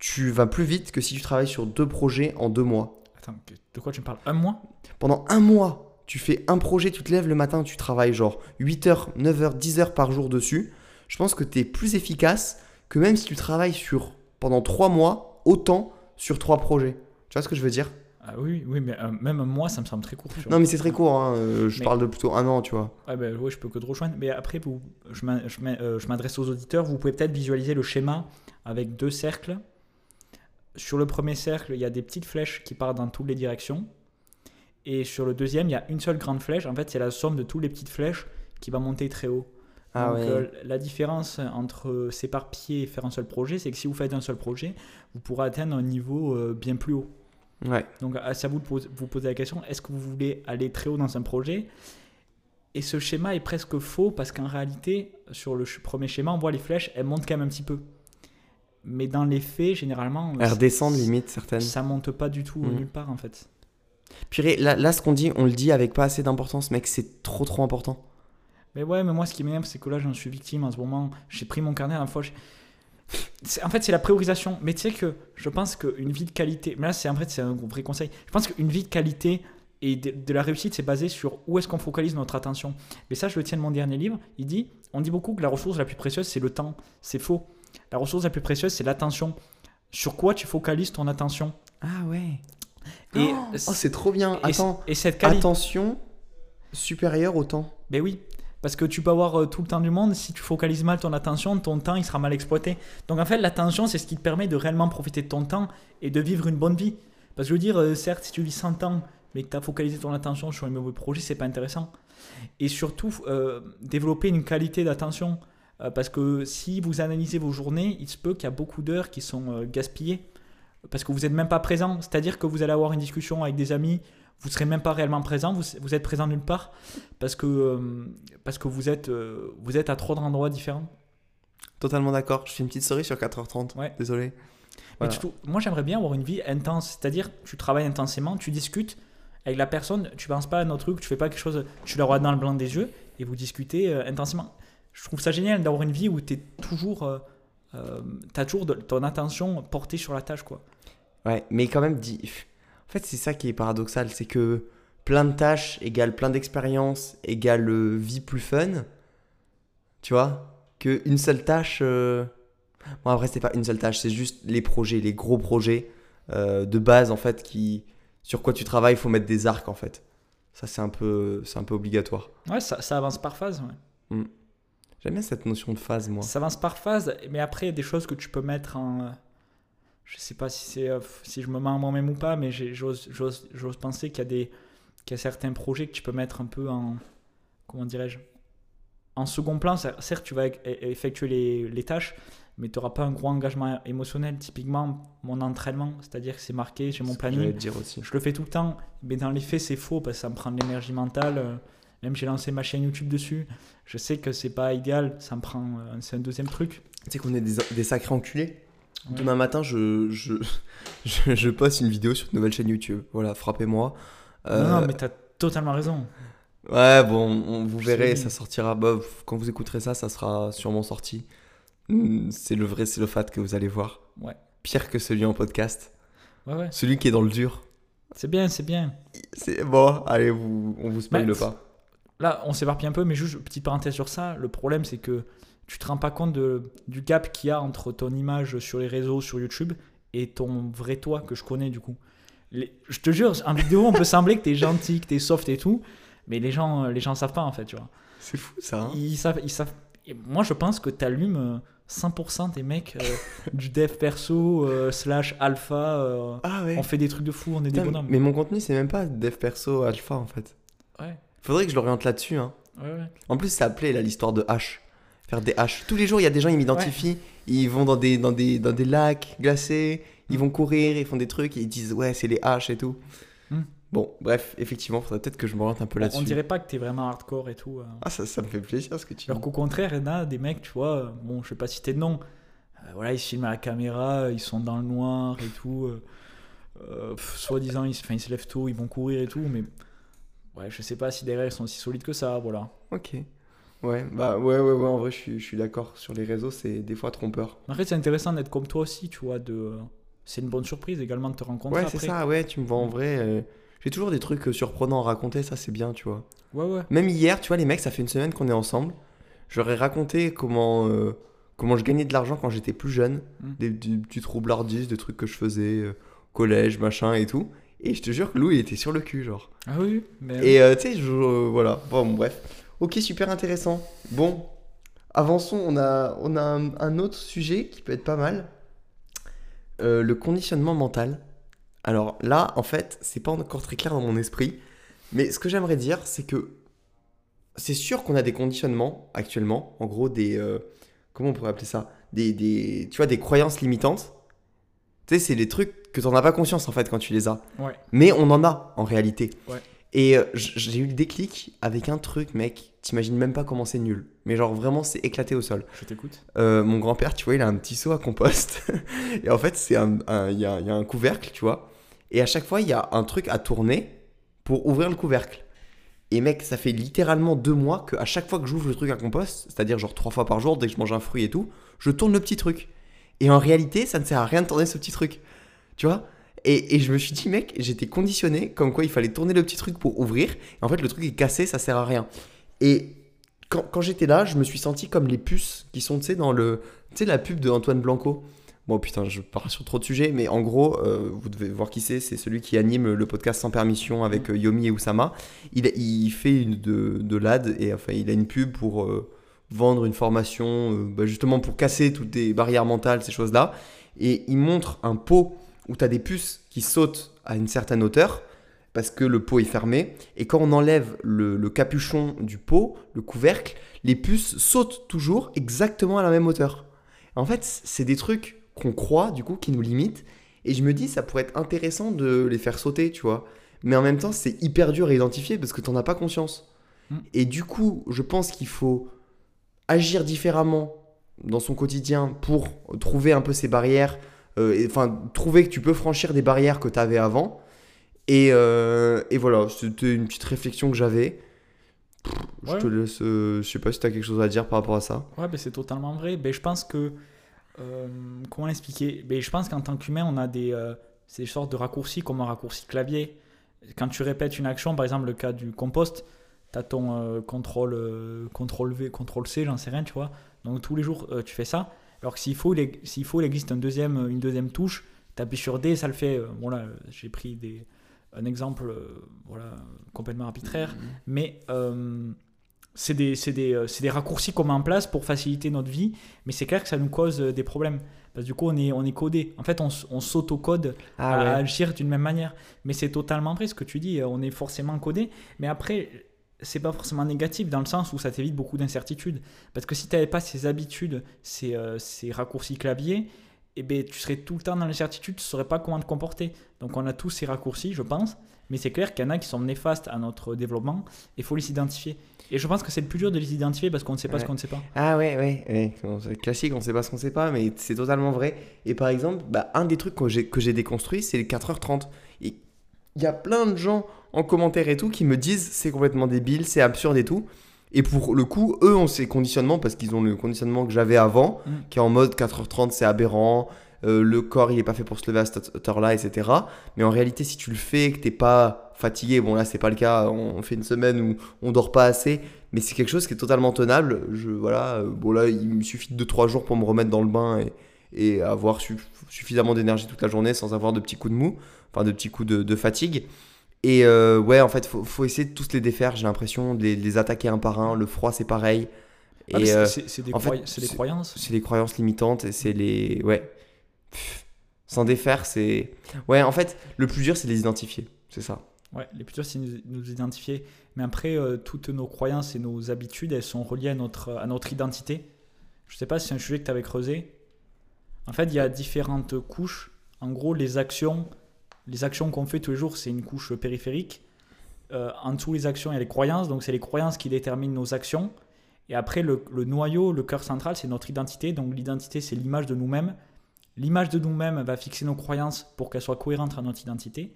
tu vas plus vite que si tu travailles sur deux projets en deux mois. Attends, de quoi tu me parles Un mois? Pendant un mois tu fais un projet tu te lèves le matin tu travailles genre 8 heures 9 heures 10 heures par jour dessus. Je pense que tu es plus efficace que même si tu travailles sur pendant trois mois autant sur trois projets. Tu vois ce que je veux dire? Ah oui, oui, mais euh, même un mois, ça me semble très court. non mais c'est très court hein, euh, je Mais- parle de plutôt un an tu vois Ouais, ben, ouais, je peux que te rejoindre. Mais après, vous, je euh, je m'adresse aux auditeurs. Vous pouvez peut-être visualiser le schéma avec deux cercles. Sur le premier cercle, il y a des petites flèches qui partent dans toutes les directions. Et sur le deuxième, il y a une seule grande flèche. En fait, c'est la somme de toutes les petites flèches qui va monter très haut. ah Donc, ouais euh, la différence entre s'éparpiller et faire un seul projet, c'est que si vous faites un seul projet, vous pourrez atteindre un niveau bien plus haut. Ouais Donc, c'est à vous de vous poser la question est-ce que vous voulez aller très haut dans un projet? Et ce schéma est presque faux parce qu'en réalité, sur le premier schéma, on voit les flèches, elles montent quand même un petit peu. Mais dans les faits, généralement, elles redescendent limite certaines ça monte pas du tout Mhm. nulle part en fait. Purée, là, là, ce qu'on dit, on le dit avec pas assez d'importance, mec, c'est trop trop important. Mais ouais, mais moi, ce qui m'énerve, c'est que là, j'en suis victime en ce moment. J'ai pris mon carnet à la fois. C'est- En fait, c'est la priorisation. Mais tu sais que je pense qu'une vie de qualité. Mais là, c'est en fait, c'est un vrai conseil. Je pense qu'une vie de qualité et de, de la réussite, c'est basé sur où est-ce qu'on focalise notre attention. Mais ça, je le tiens de mon dernier livre. Il dit on dit beaucoup que la ressource la plus précieuse, c'est le temps. C'est faux. La ressource la plus précieuse, c'est l'attention. Sur quoi tu focalises ton attention? Ah ouais. Et, oh, c'est trop bien. et- Attends, et cette qualité. attention supérieure au temps. Ben oui, parce que tu peux avoir euh, tout le temps du monde, si tu focalises mal ton attention, ton temps il sera mal exploité. Donc en fait, l'attention, c'est ce qui te permet de réellement profiter de ton temps et de vivre une bonne vie. Parce que je veux dire, euh, certes, si tu vis 100 ans, mais que tu as focalisé ton attention sur un mauvais projet, c'est pas intéressant. Et surtout, euh, développer une qualité d'attention. Parce que si vous analysez vos journées, il se peut qu'il y a beaucoup d'heures qui sont gaspillées. Parce que vous n'êtes même pas présent. C'est-à-dire que vous allez avoir une discussion avec des amis, vous ne serez même pas réellement présent, vous, vous êtes présent nulle part parce que, euh, parce que vous, êtes, euh, vous êtes à trop d'endroits différents. Totalement d'accord. Je fais une petite story sur 4h30. Ouais. Désolé. Mais tu moi, j'aimerais bien avoir une vie intense, c'est-à-dire tu travailles intensément, tu discutes avec la personne, tu penses pas à notre truc, tu fais pas quelque chose, tu la regardes dans le blanc des yeux et vous discutez euh, intensément. Je trouve ça génial d'avoir une vie où tu es toujours, euh, euh, t'as toujours de- ton attention portée sur la tâche, quoi. Ouais, mais quand même, dit. En fait, c'est ça qui est paradoxal, c'est que plein de tâches égale plein d'expériences égale euh, vie plus fun. Tu vois Que une seule tâche. euh, Bon, après, c'est pas une seule tâche, c'est juste les projets, les gros projets euh, de base, en fait, qui. Sur quoi tu travailles, il faut mettre des arcs, en fait. Ça, c'est un peu, c'est un peu obligatoire. Ouais, ça, ça avance par phase. ouais. J'aime bien cette notion de phase, moi. Ça avance par phase, mais après, il y a des choses que tu peux mettre en. Je sais pas si, c'est, euh, si je me mets en moi-même ou pas, mais j'ose, penser qu'il y, a des, qu'il y a certains projets que tu peux mettre un peu en. Comment dirais-je En second plan, cer- certes, tu vas e- effectuer les, les tâches, mais tu n'auras pas un gros engagement émotionnel. Typiquement, mon entraînement, c'est-à-dire que c'est marqué, j'ai mon planning. dire aussi. Je le fais tout le temps, mais dans les faits, c'est faux parce que ça me prend de l'énergie mentale. euh, Même j'ai lancé ma chaîne YouTube dessus. Je sais que c'est pas idéal, ça me prend. euh, C'est un deuxième truc. Tu sais qu'on est des, des sacrés enculés. Ouais. Demain matin, je, je, je, je poste une vidéo sur une nouvelle chaîne YouTube. Voilà, frappez-moi. Euh, Non, non, mais t'as totalement raison. Ouais, bon, on- vous verrez, ça sortira. Bah, quand vous écouterez ça, ça sera sûrement sorti. Hmm, C'est le vrai fat que vous allez voir. Ouais. Pire que celui en podcast. Ouais, ouais. Celui qui est dans le dur. C'est bien, c'est bien. C'est bon, allez, vous, on vous spoil Mais- pas. Là, on s'éparpille un peu, mais juste petite parenthèse sur ça. Le problème, c'est que tu te rends pas compte de, du gap qu'il y a entre ton image sur les réseaux, sur YouTube, et ton vrai toi que je connais du coup. Les- je te jure, en vidéo, on peut sembler que t'es gentil, que t'es soft et tout, mais les gens, les gens savent pas en fait, tu vois. C'est fou ça. hein. Ils savent, ils savent. et moi, je pense que t'allumes euh, 100% des mecs euh, du dev perso euh, slash alpha. euh, Ah ouais. on fait des trucs de fou, on est des bonhommes. mais mon contenu, c'est même pas dev perso alpha en fait. Ouais, Faudrait que je l'oriente là-dessus. Hein. ouais, ouais. En plus, ça appelait là l'histoire de hache. Faire des haches. Tous les jours, il y a des gens, ils m'identifient. Ils vont dans des, dans, des, dans des lacs glacés. Ils Mm. vont courir, ils font des trucs. Et ils disent, ouais, c'est les haches et tout. Mm. Bon, bref, effectivement, faudrait peut-être que je m'oriente un peu On là-dessus. dirait pas que t'es vraiment hardcore et tout. euh. Ah, ça, ça me fait plaisir ce que tu dis. Alors qu'au contraire, il y en a des mecs, tu vois, bon, je vais pas citer de nom, euh, voilà, ils se filment à la caméra, ils sont dans le noir et tout, euh, euh, soi-disant, ils, ils se lèvent tôt, ils vont courir et tout, mais ouais, je sais pas si derrière ils sont aussi solides que ça, voilà. Ok. Ouais, bah ouais, ouais, ouais, en vrai, je suis, je suis d'accord. Sur les réseaux, c'est des fois trompeur. En fait, c'est intéressant d'être comme toi aussi, tu vois, de... c'est une bonne surprise également de te rencontrer Ouais, c'est ça, ouais, tu me vois en vrai. euh, J'ai toujours des trucs euh, surprenants à raconter, ça c'est bien, tu vois. Ouais, ouais. Même hier, tu vois, les mecs, ça fait une semaine qu'on est ensemble. J'aurais raconté comment, euh, comment je gagnais de l'argent quand j'étais plus jeune. Mm. Des, du, du troublardise, des trucs que je faisais, euh, collège, machin et tout. Et je te jure que Lou, il était sur le cul, genre. Ah oui, mais... Et tu sais, je- voilà. Bon, bref. Ok, super intéressant. Bon, avançons. On a, on a un, un autre sujet qui peut être pas mal. Euh, le conditionnement mental. Alors là, en fait, c'est pas encore très clair dans mon esprit. Mais ce que j'aimerais dire, c'est que c'est sûr qu'on a des conditionnements actuellement. En gros, des. euh, comment on pourrait appeler ça? Des, des, Tu vois, des croyances limitantes. Tu sais, c'est les trucs que t'en as pas conscience en fait quand tu les as. Ouais. Mais on en a en réalité. Ouais. Et euh, j'ai eu le déclic avec un truc, mec. T'imagines même pas comment c'est nul. Mais genre vraiment, c'est éclaté au sol. Je t'écoute. Euh, mon grand-père, tu vois, il a un petit seau à compost. et en fait, c'est un, il y, y a un couvercle, tu vois. Et à chaque fois, il y a un truc à tourner pour ouvrir le couvercle. Et mec, ça fait littéralement deux mois que à chaque fois que j'ouvre le truc à compost, c'est-à-dire genre trois fois par jour, dès que je mange un fruit et tout, je tourne le petit truc. Et en réalité, ça ne sert à rien de tourner ce petit truc. Tu vois? Et, je me suis dit, mec, j'étais conditionné comme quoi il fallait tourner le petit truc pour ouvrir. Et en fait, le truc est cassé, ça sert à rien. Et quand, j'étais là, je me suis senti comme les puces qui sont, tu sais, dans le. Tu la pub de Antoine Blanco. Bon, putain, je pars sur trop de sujets, mais en gros, euh, vous devez voir qui c'est. C'est celui qui anime le podcast Sans Permission avec euh, Yomi et Oussama. Il, fait une de, l'ad et enfin, il a une pub pour euh, vendre une formation, bah, justement pour casser toutes les barrières mentales, ces choses-là. Et il montre un pot où tu as des puces qui sautent à une certaine hauteur parce que le pot est fermé. Et quand on enlève le, le capuchon du pot, le couvercle, les puces sautent toujours exactement à la même hauteur. En fait, c'est des trucs qu'on croit, du coup, qui nous limitent. Et je me dis, ça pourrait être intéressant de les faire sauter, tu vois. Mais en même temps, c'est hyper dur à identifier parce que t'en as pas conscience. Mm. Et du coup, je pense qu'il faut agir différemment dans son quotidien pour trouver un peu ces barrières. Euh, enfin, trouver que tu peux franchir des barrières que tu avais avant. Et, euh, et voilà, c'était une petite réflexion que j'avais. Je Ouais. te laisse. euh, je sais pas si tu as quelque chose à dire par rapport à ça. Ouais, ben c'est totalement vrai. Ben, je pense que. euh, comment l'expliquer? Ben, Je pense qu'en tant qu'humain, on a des, euh, ces sortes de raccourcis comme un raccourci clavier. Quand tu répètes une action, par exemple le cas du compost, tu as ton contrôle, contrôle V, contrôle C, j'en sais rien, tu vois. Donc tous les jours, tu fais ça. Alors que s'il faut, s'il faut, il existe un deuxième, une deuxième touche. Tu appuies sur D, ça le fait. Bon, là, euh, j'ai pris des, un exemple euh, voilà, complètement arbitraire. Mais euh, c'est des, c'est des, euh, c'est des raccourcis qu'on met en place pour faciliter notre vie, mais c'est clair que ça nous cause des problèmes. Parce que du coup, on est, on est codé. En fait, on, on s'auto-code Ah à ouais. agir d'une même manière. Mais c'est totalement vrai ce que tu dis, on est forcément codé. Mais après, c'est pas forcément négatif dans le sens où ça t'évite beaucoup d'incertitudes. Parce que si tu n'avais pas ces habitudes, ces, euh, ces raccourcis clavier, eh ben, tu serais tout le temps dans l'incertitude, tu ne saurais pas comment te comporter. Donc on a tous ces raccourcis, je pense. Mais c'est clair qu'il y en a qui sont néfastes à notre développement et il faut les identifier. Et je pense que c'est le plus dur de les identifier parce qu'on ne sait pas Ouais. ce qu'on ne sait pas. Ah ouais, ouais, ouais. C'est classique, on sait pas ce qu'on sait pas, mais c'est totalement vrai. Et par exemple, bah, un des trucs que j'ai, déconstruit, c'est les 4h30. Et il y a plein de gens en commentaire et tout qui me disent c'est complètement débile, c'est absurde et tout. Et pour le coup, eux ont ces conditionnements parce qu'ils ont le conditionnement que j'avais avant, Mm. qui est en mode 4h30 c'est aberrant, euh, le corps il est pas fait pour se lever à cette heure-là, etc. Mais en réalité, si tu le fais, que t'es pas fatigué, bon là c'est pas le cas, on on fait une semaine où on dort pas assez, mais c'est quelque chose qui est totalement tenable. Je, voilà, euh, bon là il me suffit de 2-3 jours pour me remettre dans le bain et, et avoir su- suffisamment d'énergie toute la journée sans avoir de petits coups de mou, enfin de petits coups de, de fatigue. Et euh, ouais, en fait, faut, faut essayer de tous les défaire, j'ai l'impression, de les, de les attaquer un par un. Le froid, c'est pareil. Ah, euh, c'est des, en fait, croy- c'est des croyances. c'est croyances limitantes et c'est les. Ouais. Pff, S'en défaire, c'est. Ouais, en fait, le plus dur, c'est de les identifier. C'est ça. Ouais, les plus durs, c'est nous, nous identifier. Mais après, euh, toutes nos croyances et nos habitudes, elles sont reliées à notre, à notre identité. Je sais pas si c'est un sujet que tu avais creusé. En fait, il y a différentes couches. En gros, les actions, les actions qu'on fait tous les jours, c'est une couche périphérique. Euh, en dessous, les actions, il y a les croyances. Donc, c'est les croyances qui déterminent nos actions. Et après, le, le noyau, le cœur central, c'est notre identité. Donc, l'identité, c'est l'image de nous-mêmes. L'image de nous-mêmes va fixer nos croyances pour qu'elles soient cohérentes à notre identité.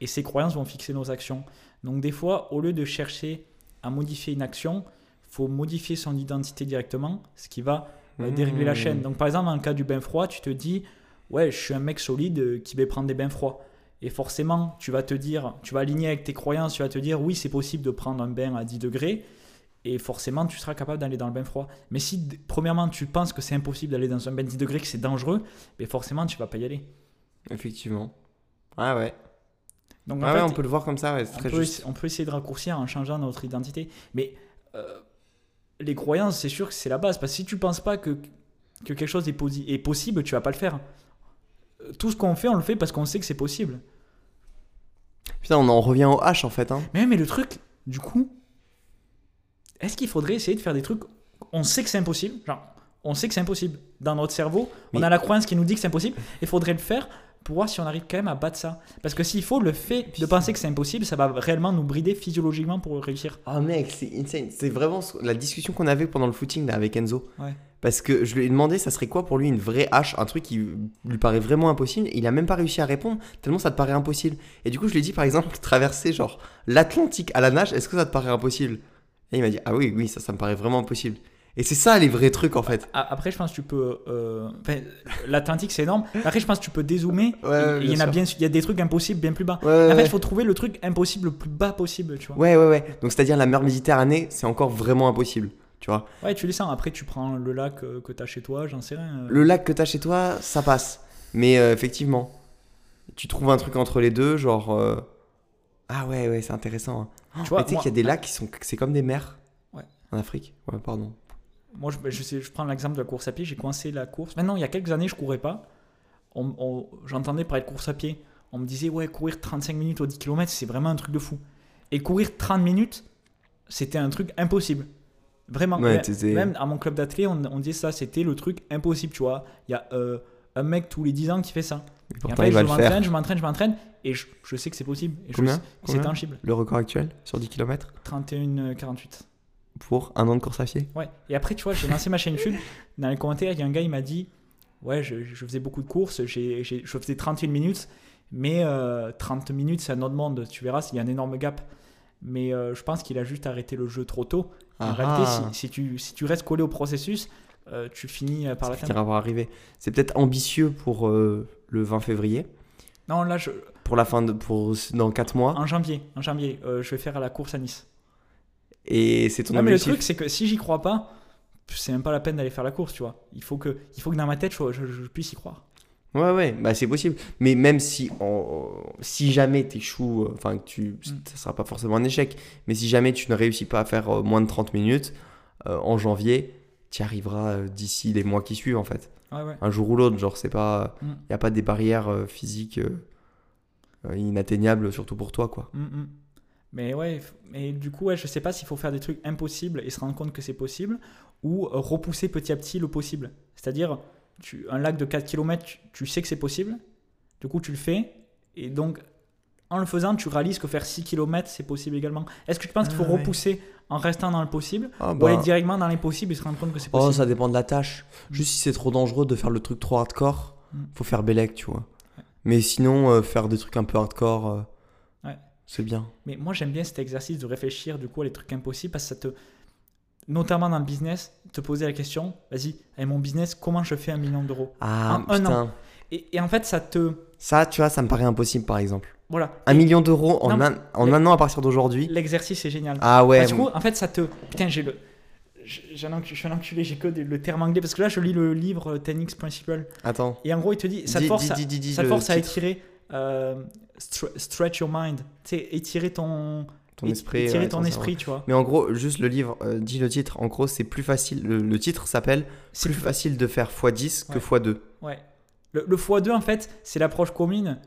Et ces croyances vont fixer nos actions. Donc des fois, au lieu de chercher à modifier une action, faut modifier son identité directement, ce qui va euh, dérégler la Mmh. chaîne. Donc par exemple, dans le cas du bain froid, tu te dis, ouais, je suis un mec solide euh, qui va prendre des bains froids. Et forcément, tu vas te dire, tu vas aligner avec tes croyances, tu vas te dire, oui, c'est possible de prendre un bain à 10 degrés. Et forcément, tu seras capable d'aller dans le bain froid. Mais si, premièrement, tu penses que c'est impossible d'aller dans un bain 10 degrés, que c'est dangereux, mais forcément, tu vas pas y aller. Effectivement. Ah ouais. Donc, en Ah fait, ouais, on peut le voir comme ça, ouais, c'est très peut, juste. on peut essayer de raccourcir en changeant notre identité. Mais euh, les croyances, c'est sûr que c'est la base. Parce que si tu penses pas que, que quelque chose est, est possible, tu vas pas le faire. Euh, Tout ce qu'on fait, on le fait parce qu'on sait que c'est possible. Putain, on en revient au H en fait. Hein. Mais, mais le truc, du coup, est-ce qu'il faudrait essayer de faire des trucs On sait que c'est impossible. Genre, on sait que c'est impossible. Dans notre cerveau, on a la croyance qui nous dit que c'est impossible. Il faudrait le faire pour voir si on arrive quand même à battre ça. Parce que s'il faut, le fait de penser que c'est impossible, ça va réellement nous brider physiologiquement pour réussir. Ah mec, c'est insane. C'est vraiment la discussion qu'on avait pendant le footing là, avec Enzo. Ouais. Parce que je lui ai demandé ça serait quoi pour lui une vraie hache, un truc qui lui paraît vraiment impossible. Il a même pas réussi à répondre tellement ça te paraît impossible. Et du coup, je lui ai dit par exemple traverser genre l'Atlantique à la nage, est-ce que ça te paraît impossible? Et il m'a dit ah oui oui ça ça me paraît vraiment impossible. Et c'est ça les vrais trucs en fait. Après, je pense que tu peux. euh, enfin, L'Atlantique, c'est énorme. Après, je pense que tu peux dézoomer. Ouais, il y en a bien, il y a des trucs impossibles bien plus bas. Ouais, En fait, il faut trouver le truc impossible le plus bas possible, tu vois. ouais ouais ouais. Donc c'est à dire la mer Méditerranée c'est encore vraiment impossible. Tu vois. Ouais, tu les sens. Après, tu prends le lac euh, que tu as chez toi, j'en sais rien. euh. Le lac que t'as chez toi ça passe. Mais euh, effectivement, tu trouves un truc entre les deux genre. euh, Ah ouais ouais c'est intéressant. hein. Tu vois, tu sais moi, qu'il y a des lacs qui sont. C'est comme des mers. Ouais. En Afrique. Ouais, pardon. moi, je, je, sais, je prends l'exemple de la course à pied. J'ai coincé la course. Maintenant, il y a quelques années, je courais pas. On- on- J'entendais parler de course à pied. On me disait, ouais, courir 35 minutes au 10 km, c'est vraiment un truc de fou. Et courir 30 minutes, c'était un truc impossible. Vraiment. Ouais, Même- à mon club d'athlètes, on, on disait ça, c'était le truc impossible, tu vois. Il y a euh, un mec tous les 10 ans qui fait ça. Et après, il je va m'entraîne, je m'entraîne, je m'entraîne, et je, je sais que c'est possible. Et Combien c'est tangible. Le record actuel sur 10 km 31-48. pour un an de course à pied Ouais. Et après, tu vois, j'ai lancé ma chaîne YouTube. Dans les commentaires, il y a un gars, il m'a dit Ouais, je, je faisais beaucoup de courses, j'ai- j'ai- je faisais 31 minutes, mais euh, 30 minutes, c'est un autre monde. Tu verras, il y a un énorme gap. Mais euh, je pense qu'il a juste arrêté le jeu trop tôt. En Ah réalité, ah. si, si tu, si tu restes collé au processus, euh, tu finis euh, par la fin. arriver. C'est peut-être ambitieux pour euh, le 20 février. Non, là, je, Pour la fin de. Pour, dans 4 mois. en janvier, en janvier euh, je vais faire la course à Nice. Et c'est ton Non, mais le objectif. truc, c'est que si j'y crois pas, c'est même pas la peine d'aller faire la course, tu vois. Il faut que, il faut que dans ma tête, je, je- je puisse y croire. Ouais, ouais, bah c'est possible. Mais même si, en- si jamais t'échoues, euh, enfin, que tu, Mm. ça sera pas forcément un échec, mais si jamais tu ne réussis pas à faire euh, moins de 30 minutes euh, en janvier, tu y arriveras euh, d'ici les mois qui suivent en fait. Ouais, ouais. Un jour ou l'autre, genre, c'est pas. Il Mm. n'y a pas des barrières euh, physiques euh, euh, inatteignables, surtout pour toi, quoi. Mm, mm. Mais ouais, mais du coup, ouais, je sais pas s'il faut faire des trucs impossibles et se rendre compte que c'est possible ou euh, repousser petit à petit le possible. C'est-à-dire, tu, un lac de 4 km, tu, sais que c'est possible, du coup, tu le fais et donc, en le faisant, tu réalises que faire 6 km, c'est possible également. Est-ce que tu penses qu'il faut Ah repousser en restant dans le possible Ah, ou aller directement dans l'impossible et se rendre compte que c'est Oh, possible ça dépend de la tâche. Juste si c'est trop dangereux de faire le truc trop hardcore, Mm. faut faire Bélec, tu vois. Mais sinon, euh, faire des trucs un peu hardcore, euh, Ouais. c'est bien. Mais moi, j'aime bien cet exercice de réfléchir du coup à les trucs impossibles parce que ça te. Notamment dans le business, te poser la question, vas-y, avec mon business, comment je fais un million d'euros Ah, En un putain. et, et en fait, ça te... Ça, tu vois, ça me paraît impossible, par exemple. Voilà. Un Et million d'euros en, Non, un, en un an à partir d'aujourd'hui. L'exercice est génial. Ah ouais. Du coup, en fait, ça te... Putain, j'ai le... j'ai un enculé- Je suis un enculé, j'ai que le terme anglais, parce que là, je lis le livre euh, 10X Principle. Attends. Et en gros, il te dit, ça te force, dis- à, dis- dis- dis ça te force à étirer, euh, stre- stretch your mind, étirer ton, Ton esprit. ouais, ton esprit, tu vois. Mais en gros, juste le livre, euh, dis le titre. En gros, c'est plus facile. Le, le titre s'appelle C'est plus facile de faire x10 que x2. Ouais. Le, le x2, en fait, c'est l'approche commune,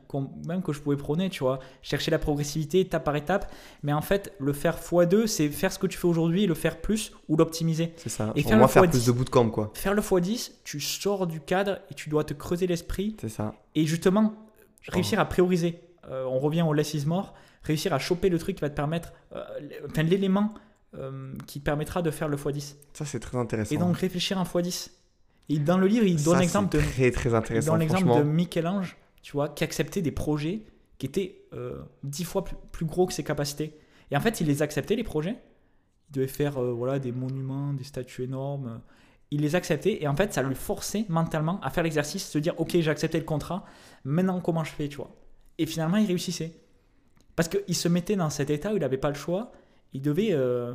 même que je pouvais prôner, tu vois. Chercher la progressivité étape par étape. Mais en fait, le faire x2, c'est faire ce que tu fais aujourd'hui le faire plus ou l'optimiser. C'est ça. Et faire moi, le faire x10. plus de bootcamp, quoi. Faire le x10, tu sors du cadre et tu dois te creuser l'esprit C'est ça. et justement Je réussir à prioriser. Euh, on revient au less is more. Réussir à choper le truc qui va te permettre, euh, enfin l'élément euh, qui te permettra de faire le x10. Ça, c'est très intéressant. Et donc réfléchir un x10. Et dans le livre, il donne l'exemple de Très, très intéressant. dans l'exemple de Michel-Ange, tu vois, qui acceptait des projets qui étaient euh, dix fois plus, plus gros que ses capacités. Et en fait, il les acceptait, les projets. Il devait faire euh, voilà, des monuments, des statues énormes. Il les acceptait et en fait, ça lui forçait mentalement à faire l'exercice, se dire Ok, j'ai accepté le contrat, maintenant comment je fais, tu vois? Et finalement, il réussissait. Parce qu'il se mettait dans cet état où il n'avait pas le choix. Il devait, euh,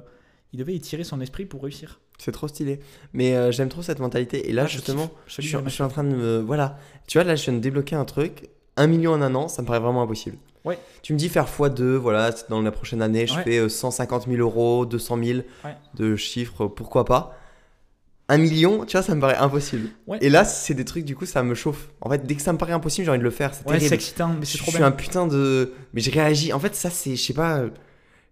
il devait étirer son esprit pour réussir. C'est trop stylé. Mais euh, j'aime trop cette mentalité. Et là, Ah, justement, je, suis, est je suis en train de me. Voilà. Tu vois, là, je viens de débloquer un truc. Un million en un an, ça me paraît vraiment impossible. Ouais. Tu me dis faire x2, voilà, dans la prochaine année, je Ouais. fais euh, 150 000 euros, 200 000 Ouais. de chiffres, pourquoi pas. Un million, tu vois, ça me paraît impossible. Ouais. Et là, c'est des trucs, du coup, ça me chauffe. En fait, dès que ça me paraît impossible, j'ai envie de le faire. C'est Ouais, c'est excitant, mais c'est je trop suis bien. un putain de. Mais je réagis. En fait, ça, c'est. Je sais pas.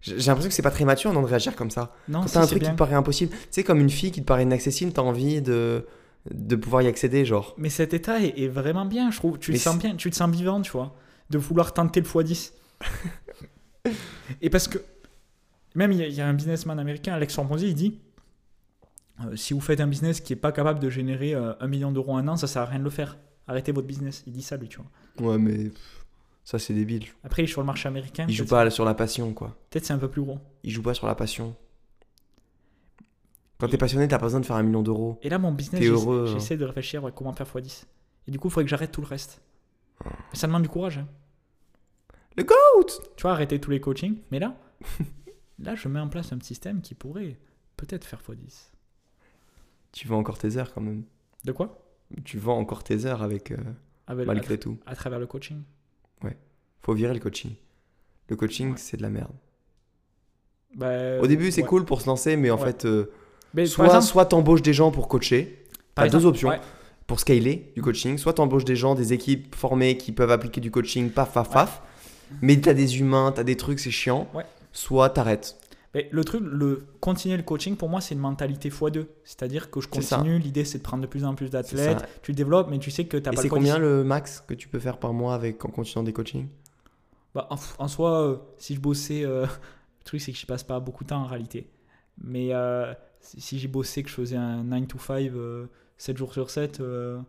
J'ai j'ai l'impression que c'est pas très mature non, de réagir comme ça. Non, Quand si, t'as un truc qui te paraît impossible, tu sais, comme une fille qui te paraît inaccessible, t'as envie de, de pouvoir y accéder, genre. Mais cet état est, est vraiment bien, je trouve. Tu Mais te sens bien, tu te sens vivant, tu vois, de vouloir tenter le x10. Et parce que, même il y, a- il y a un businessman américain, Alex Hormozy, il dit euh, si vous faites un business qui est pas capable de générer euh, un million d'euros en un an, ça sert à rien de le faire. Arrêtez votre business. Il dit ça, lui, tu vois. Ouais, mais ça, c'est débile. Après, il est sur le marché américain. Il joue pas sur la passion, quoi. Peut-être c'est un peu plus gros. Il joue pas sur la passion. Quand t'es passionné, t'as pas besoin de faire un million d'euros. Et là, mon business, hein. j'essaie de réfléchir ouais, comment faire x10. Et du coup, il faudrait que j'arrête tout le reste. Mais ça demande du courage. hein. Le GOAT Tu vois, arrêter tous les coachings. Mais là, là, je mets en place un petit système qui pourrait peut-être faire x10. Tu vends encore tes heures quand même. De quoi? Tu vends encore tes heures avec. euh, Avec- malgré tout. à, travers le coaching? Faut virer le coaching. Le coaching, c'est de la merde. Bah, Au début, c'est ouais. cool pour se lancer, mais en Ouais. fait, euh, Mais soit, exemple- soit t'embauches des gens pour coacher. T'as deux options ouais. pour scaler du coaching. Soit t'embauches des gens, des équipes formées qui peuvent appliquer du coaching, paf, paf, paf. Mais t'as des humains, t'as des trucs, c'est chiant. Ouais. Soit t'arrêtes. Mais le truc, le continuer le coaching, pour moi, c'est une mentalité x2. C'est-à-dire que je C'est continue. L'idée, c'est de prendre de plus en plus C'est d'athlètes. Tu le développes, mais tu sais que tu n'as pas c'est le choix combien le max que tu peux faire par mois avec en continuant des coachings? Bah, en, en soi, euh, si je bossais, euh, le truc, c'est que je passe pas beaucoup de temps en réalité. Mais euh, si, si j'ai bossé, que je faisais un 9 to 5, euh, 7 jours sur 7, euh,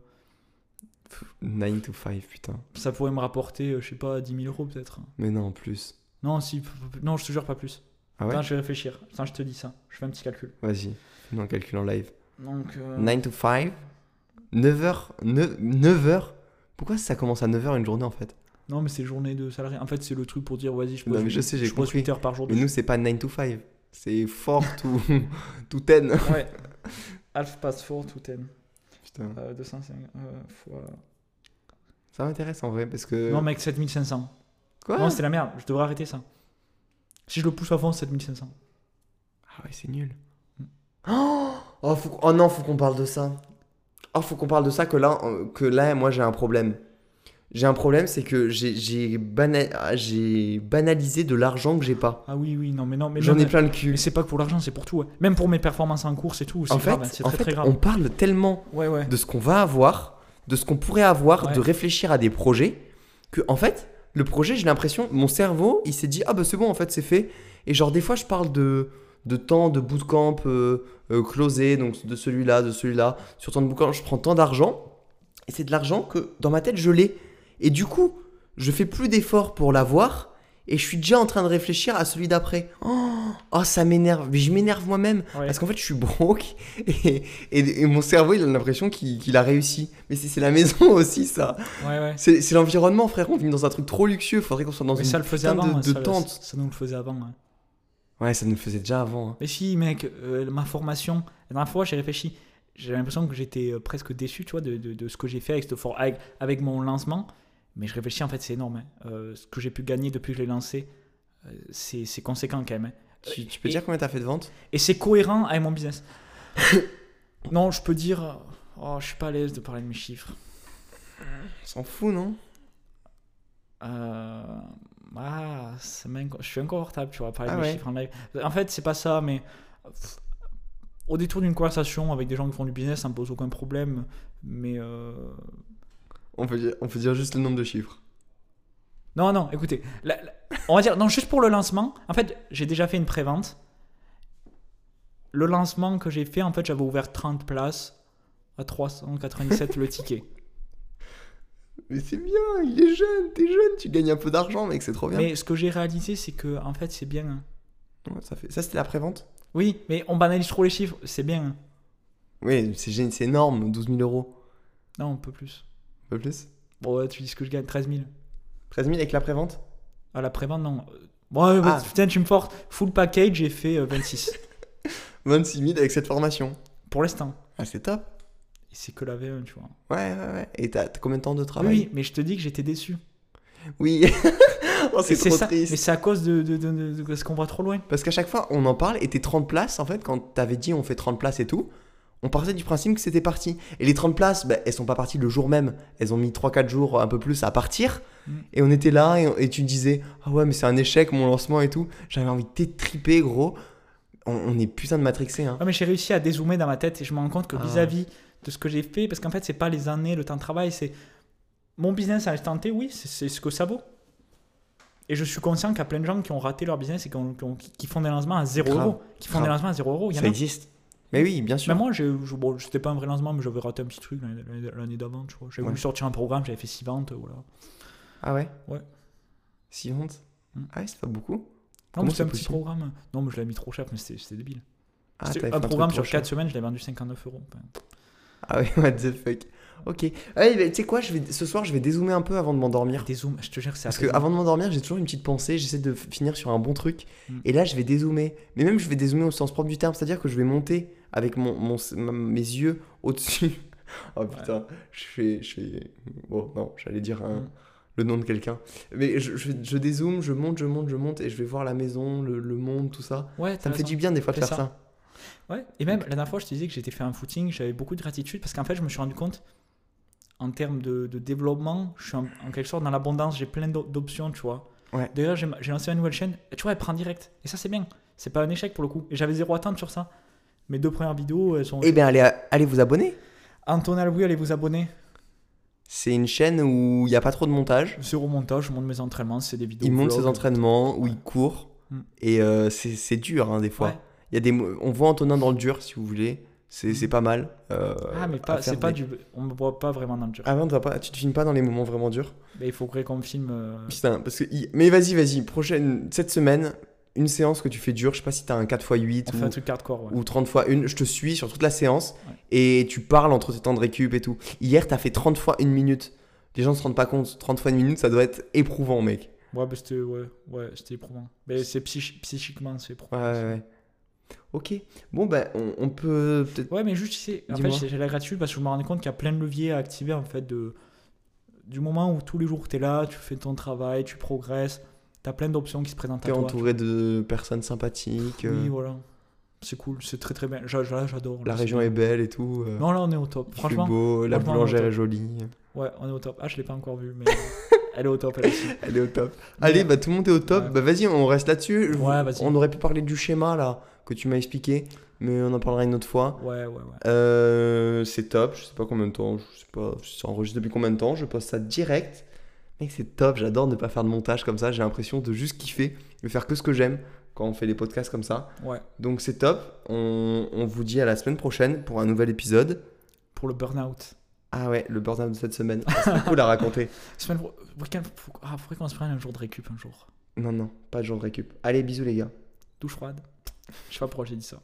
9 to 5, putain. ça pourrait me rapporter, je sais pas, 10 000 euros peut-être. Mais non, en plus. Non, si, non, je te jure pas plus. Ah ouais Attends, je vais réfléchir. Attends, je te dis ça. Je fais un petit calcul. Vas-y. Fais-nous un calcul en live. Donc, euh, 9 to 5 9h 9h Pourquoi ça commence à 9h une journée en fait? Non, mais c'est journée de salarié. En fait, c'est le truc pour dire, vas-y, je Non, mais je sais, j'ai compris. 8 heures par jour. Mais nous, c'est pas 9 to 5. C'est 4 to, to 10. Ouais. Half past 4 to 10. Putain. Euh, 205 euh, fois. Ça m'intéresse en vrai parce que. Non, mec, 7500. Quoi? Non, c'est la merde. Je devrais arrêter ça. Si je le pousse à fond, 7500. Ah ouais, c'est nul. Mm. Oh, faut oh non, faut qu'on parle de ça. Oh, faut qu'on parle de ça que là, euh, que là moi, j'ai un problème. J'ai un problème, c'est que j'ai j'ai bana- j'ai banalisé de l'argent que j'ai pas. Ah oui, oui, non, mais non, mais J'en ai mais- plein le Mais cul. c'est pas que pour l'argent, c'est pour tout. ouais. Même pour mes performances en course et tout. C'est En fait, hein, en très fait très grave. on parle tellement Ouais, ouais. de ce qu'on va avoir, de ce qu'on pourrait avoir, Ouais. de réfléchir à des projets, que en fait, le projet, j'ai l'impression, mon cerveau, il s'est dit ah bah c'est bon, en fait, c'est fait. Et genre des fois, je parle de de temps de bootcamp euh, euh, closé, donc de celui-là, de celui-là, sur temps de bootcamp, je prends tant d'argent, et c'est de l'argent que dans ma tête je l'ai. Et du coup, je fais plus d'efforts pour l'avoir, et je suis déjà en train de réfléchir à celui d'après. Oh, oh, ça m'énerve. Mais je m'énerve moi-même. Ouais. Parce qu'en fait, je suis broke et, et- et mon cerveau, il a l'impression qu'il a réussi. Mais c'est la maison aussi, ça. Ouais, ouais. C'est l'environnement, frère. On vit dans un truc trop luxueux. Faudrait qu'on soit dans Mais une ça le faisait putain avant. de, de ça, tente. ça nous le faisait avant. ouais. Ouais, ça nous le faisait déjà avant. hein. Mais si, mec, euh, ma formation, la dernière fois, j'ai réfléchi. J'ai l'impression que j'étais euh, presque déçu, tu vois, de, de- de ce que j'ai fait avec, cette for- avec, avec mon lancement. Mais je réfléchis, en fait, c'est énorme. hein. Euh, ce que j'ai pu gagner depuis que je l'ai lancé, euh, c'est conséquent quand même. hein. Tu, tu peux Et- dire combien t'as fait de ventes? Et c'est cohérent avec mon business. non, je peux dire. Oh, je suis pas à l'aise de parler de mes chiffres. S'en fout, non? Euh, ah, m'inco- je suis inconfortable, tu vois, parler Ah de mes ouais. chiffres en live. En fait, c'est pas ça, mais au détour d'une conversation avec des gens qui font du business, ça me pose aucun problème. Mais euh, on peut, dire, on peut dire juste le nombre de chiffres. non, non, écoutez, la- la- on va dire, non, juste pour le lancement. En fait, j'ai déjà fait une prévente. Le lancement que j'ai fait, en fait, j'avais ouvert 30 places à 397 le ticket. Mais c'est bien, il est jeune, t'es jeune, tu gagnes un peu d'argent, mec, c'est trop bien. Mais ce que j'ai réalisé, c'est que, en fait, c'est bien. hein. Ouais, ça, fait... ça, c'était la prévente? Oui, mais on banalise trop les chiffres, c'est bien. hein. Oui, c'est énorme, 12 000 euros. Non, un peu plus. Un peu plus Bon, ouais, tu dis ce que je gagne, 13 000. 13 000 avec la prévente À la prévente, non. Euh, Ouais, ouais, Ah. putain, tu me forces. Full package, j'ai fait euh, 26. 26 000 avec cette formation. Pour l'instant. Ah, c'est top. Et c'est que la V1, tu vois. Ouais, ouais, ouais. Et t'as combien de temps de travail? Oui, mais je te dis que j'étais déçu. Oui. oh, c'est trop ça. triste. Mais c'est à cause de, de, de, de- de ce qu'on va trop loin. Parce qu'à chaque fois, on en parle, et tes 30 places, en fait, quand t'avais dit on fait 30 places et tout, on partait du principe que c'était parti. Et les 30 places, bah, elles sont pas parties le jour même. Elles ont mis 3-4 jours, un peu plus, à partir. Mm. Et on était là, et, et tu disais, ah ouais, mais c'est un échec, mon lancement et tout. J'avais envie de t'étriper, gros. On, on est putain de matrixé, hein. Ouais, mais j'ai réussi à dézoomer dans ma tête et je me rends compte que Ah. vis-à-vis de ce que j'ai fait, parce qu'en fait, c'est pas les années, le temps de travail, c'est mon business à l'instant T, oui, c'est- ce que ça vaut. Et je suis conscient qu'il y a plein de gens qui ont raté leur business et qui, ont- qui ont- qui font des lancements à 0 Grave. euros. Qui font Grave. des lancements à 0 euros. Ça existe. Mais oui, bien sûr. Mais moi, je- bon, c'était pas un vrai lancement, mais j'avais raté un petit truc l'année- d'avant, tu vois. J'avais Ouais. voulu sortir un programme, j'avais fait 6 ventes, voilà. Ah ouais? Ouais. 6 ventes? Mm. Ah ouais, c'est pas beaucoup. Non, mais c'est un petit programme. Non, mais je l'avais mis trop cher, mais c'était débile. Ah, un programme sur cher. 4 semaines, je l'ai vendu 59 euros. Enfin, Ah ouais, what the fuck. Ok. Bah, tu sais quoi, je vais, ce soir, je vais dézoomer un peu avant de m'endormir. Des zooms, je te jure, c'est Parce que avant de m'endormir, j'ai toujours une petite pensée, j'essaie de finir sur un bon truc. Mm. Et là, je vais dézoomer. Mais même, je vais dézoomer au sens propre du terme, c'est-à-dire que je vais monter avec mon, mon- mes yeux au-dessus. oh putain, je fais, je fais. Bon, non, j'allais dire un- Mm. le nom de quelqu'un. Mais je, je, je dézoome, je monte, je monte, je monte, et je vais voir la maison, le, le monde, tout ça. Ouais, Ça me fait du bien des fois de faire ça. ça. Ouais, et même la dernière fois, je te disais que j'étais fait un footing, j'avais beaucoup de gratitude parce qu'en fait, je me suis rendu compte, en termes de, de développement, je suis en, en quelque sorte dans l'abondance, j'ai plein d'o- d'options, tu vois. Ouais. D'ailleurs, j'ai lancé ma nouvelle chaîne, tu vois, elle prend direct. Et ça, c'est bien. C'est pas un échec pour le coup. Et j'avais zéro attente sur ça. Mes deux premières vidéos, elles sont. Eh bien, allez, allez vous abonner. Anton Alboui, allez vous abonner. C'est une chaîne où il n'y a pas trop de montage. Zéro montage, je monte mes entraînements, c'est des vidéos. Il monte ses entraînements, où Ouais. il court. Mm. Et euh, c'est dur, hein, des fois. Ouais. Il y a des, on voit Antonin dans le dur, si vous voulez. C'est c'est pas mal. euh, Ah, mais pas, c'est pas des- du. On me voit pas vraiment dans le dur. Ah non, pas, tu te filmes pas dans les moments vraiment durs? Mais il faudrait qu'on me filme. euh, Putain, parce que. Mais vas-y, vas-y. Prochaine, cette semaine, une séance que tu fais dure. Je sais pas si t'as un 4x8 On ou, un truc hardcore, ouais. ou 30 x 1. Je te suis sur toute la séance. Ouais. Et tu parles entre tes temps de récup et tout. Hier, t'as fait 30 fois une minute. Les gens se rendent pas compte. 30 fois une minute, ça doit être éprouvant, mec. Ouais, bah, c'était ouais, ouais, éprouvant. Mais c'est psychi- psychiquement, c'est éprouvant. Ouais, ouais. Ok. Bon, ben, on, on peut peut-être. Ouais, mais juste, tu sais, en fait, la gratitude parce que je me rendais compte qu'il y a plein de leviers à activer, en fait, de, du moment où tous les jours tu es là, tu fais ton travail, tu progresses, tu as plein d'options qui se présentent à toi. entouré de personnes sympathiques. euh, Oui, voilà. C'est cool, c'est très très bien. J'a- j'a- J'adore. La région c'est est belle et tout. euh, Non, là, on est au top. Franchement, beau, la boulangère est jolie. ouais, on est au top. Ah, je l'ai pas encore vu, mais elle est au top, elle aussi. Elle est au top. Allez, bah tout le monde est au top. Ouais. Bah vas-y, on reste là-dessus. Ouais, vas-y. On aurait pu parler du schéma là que tu m'as expliqué, mais on en parlera une autre fois. Ouais, ouais, ouais. Euh, c'est top. Je sais pas combien de temps. Je sais pas. Ça enregistre depuis combien de temps. Je poste ça direct. Mec, c'est top. J'adore ne pas faire de montage comme ça. J'ai l'impression de juste kiffer, de faire que ce que j'aime quand on fait les podcasts comme ça. Ouais. Donc c'est top. On, on vous dit à la semaine prochaine pour un nouvel épisode. Pour le burn-out. Ah ouais, le burn-out de cette semaine. C'est cool à raconter. Semaine pro- ah, faudrait qu'on se prenne un jour de récup un jour. Non, non, pas de jour de récup. Allez, bisous les gars. Douche froide. Je sais pas pourquoi j'ai dit ça.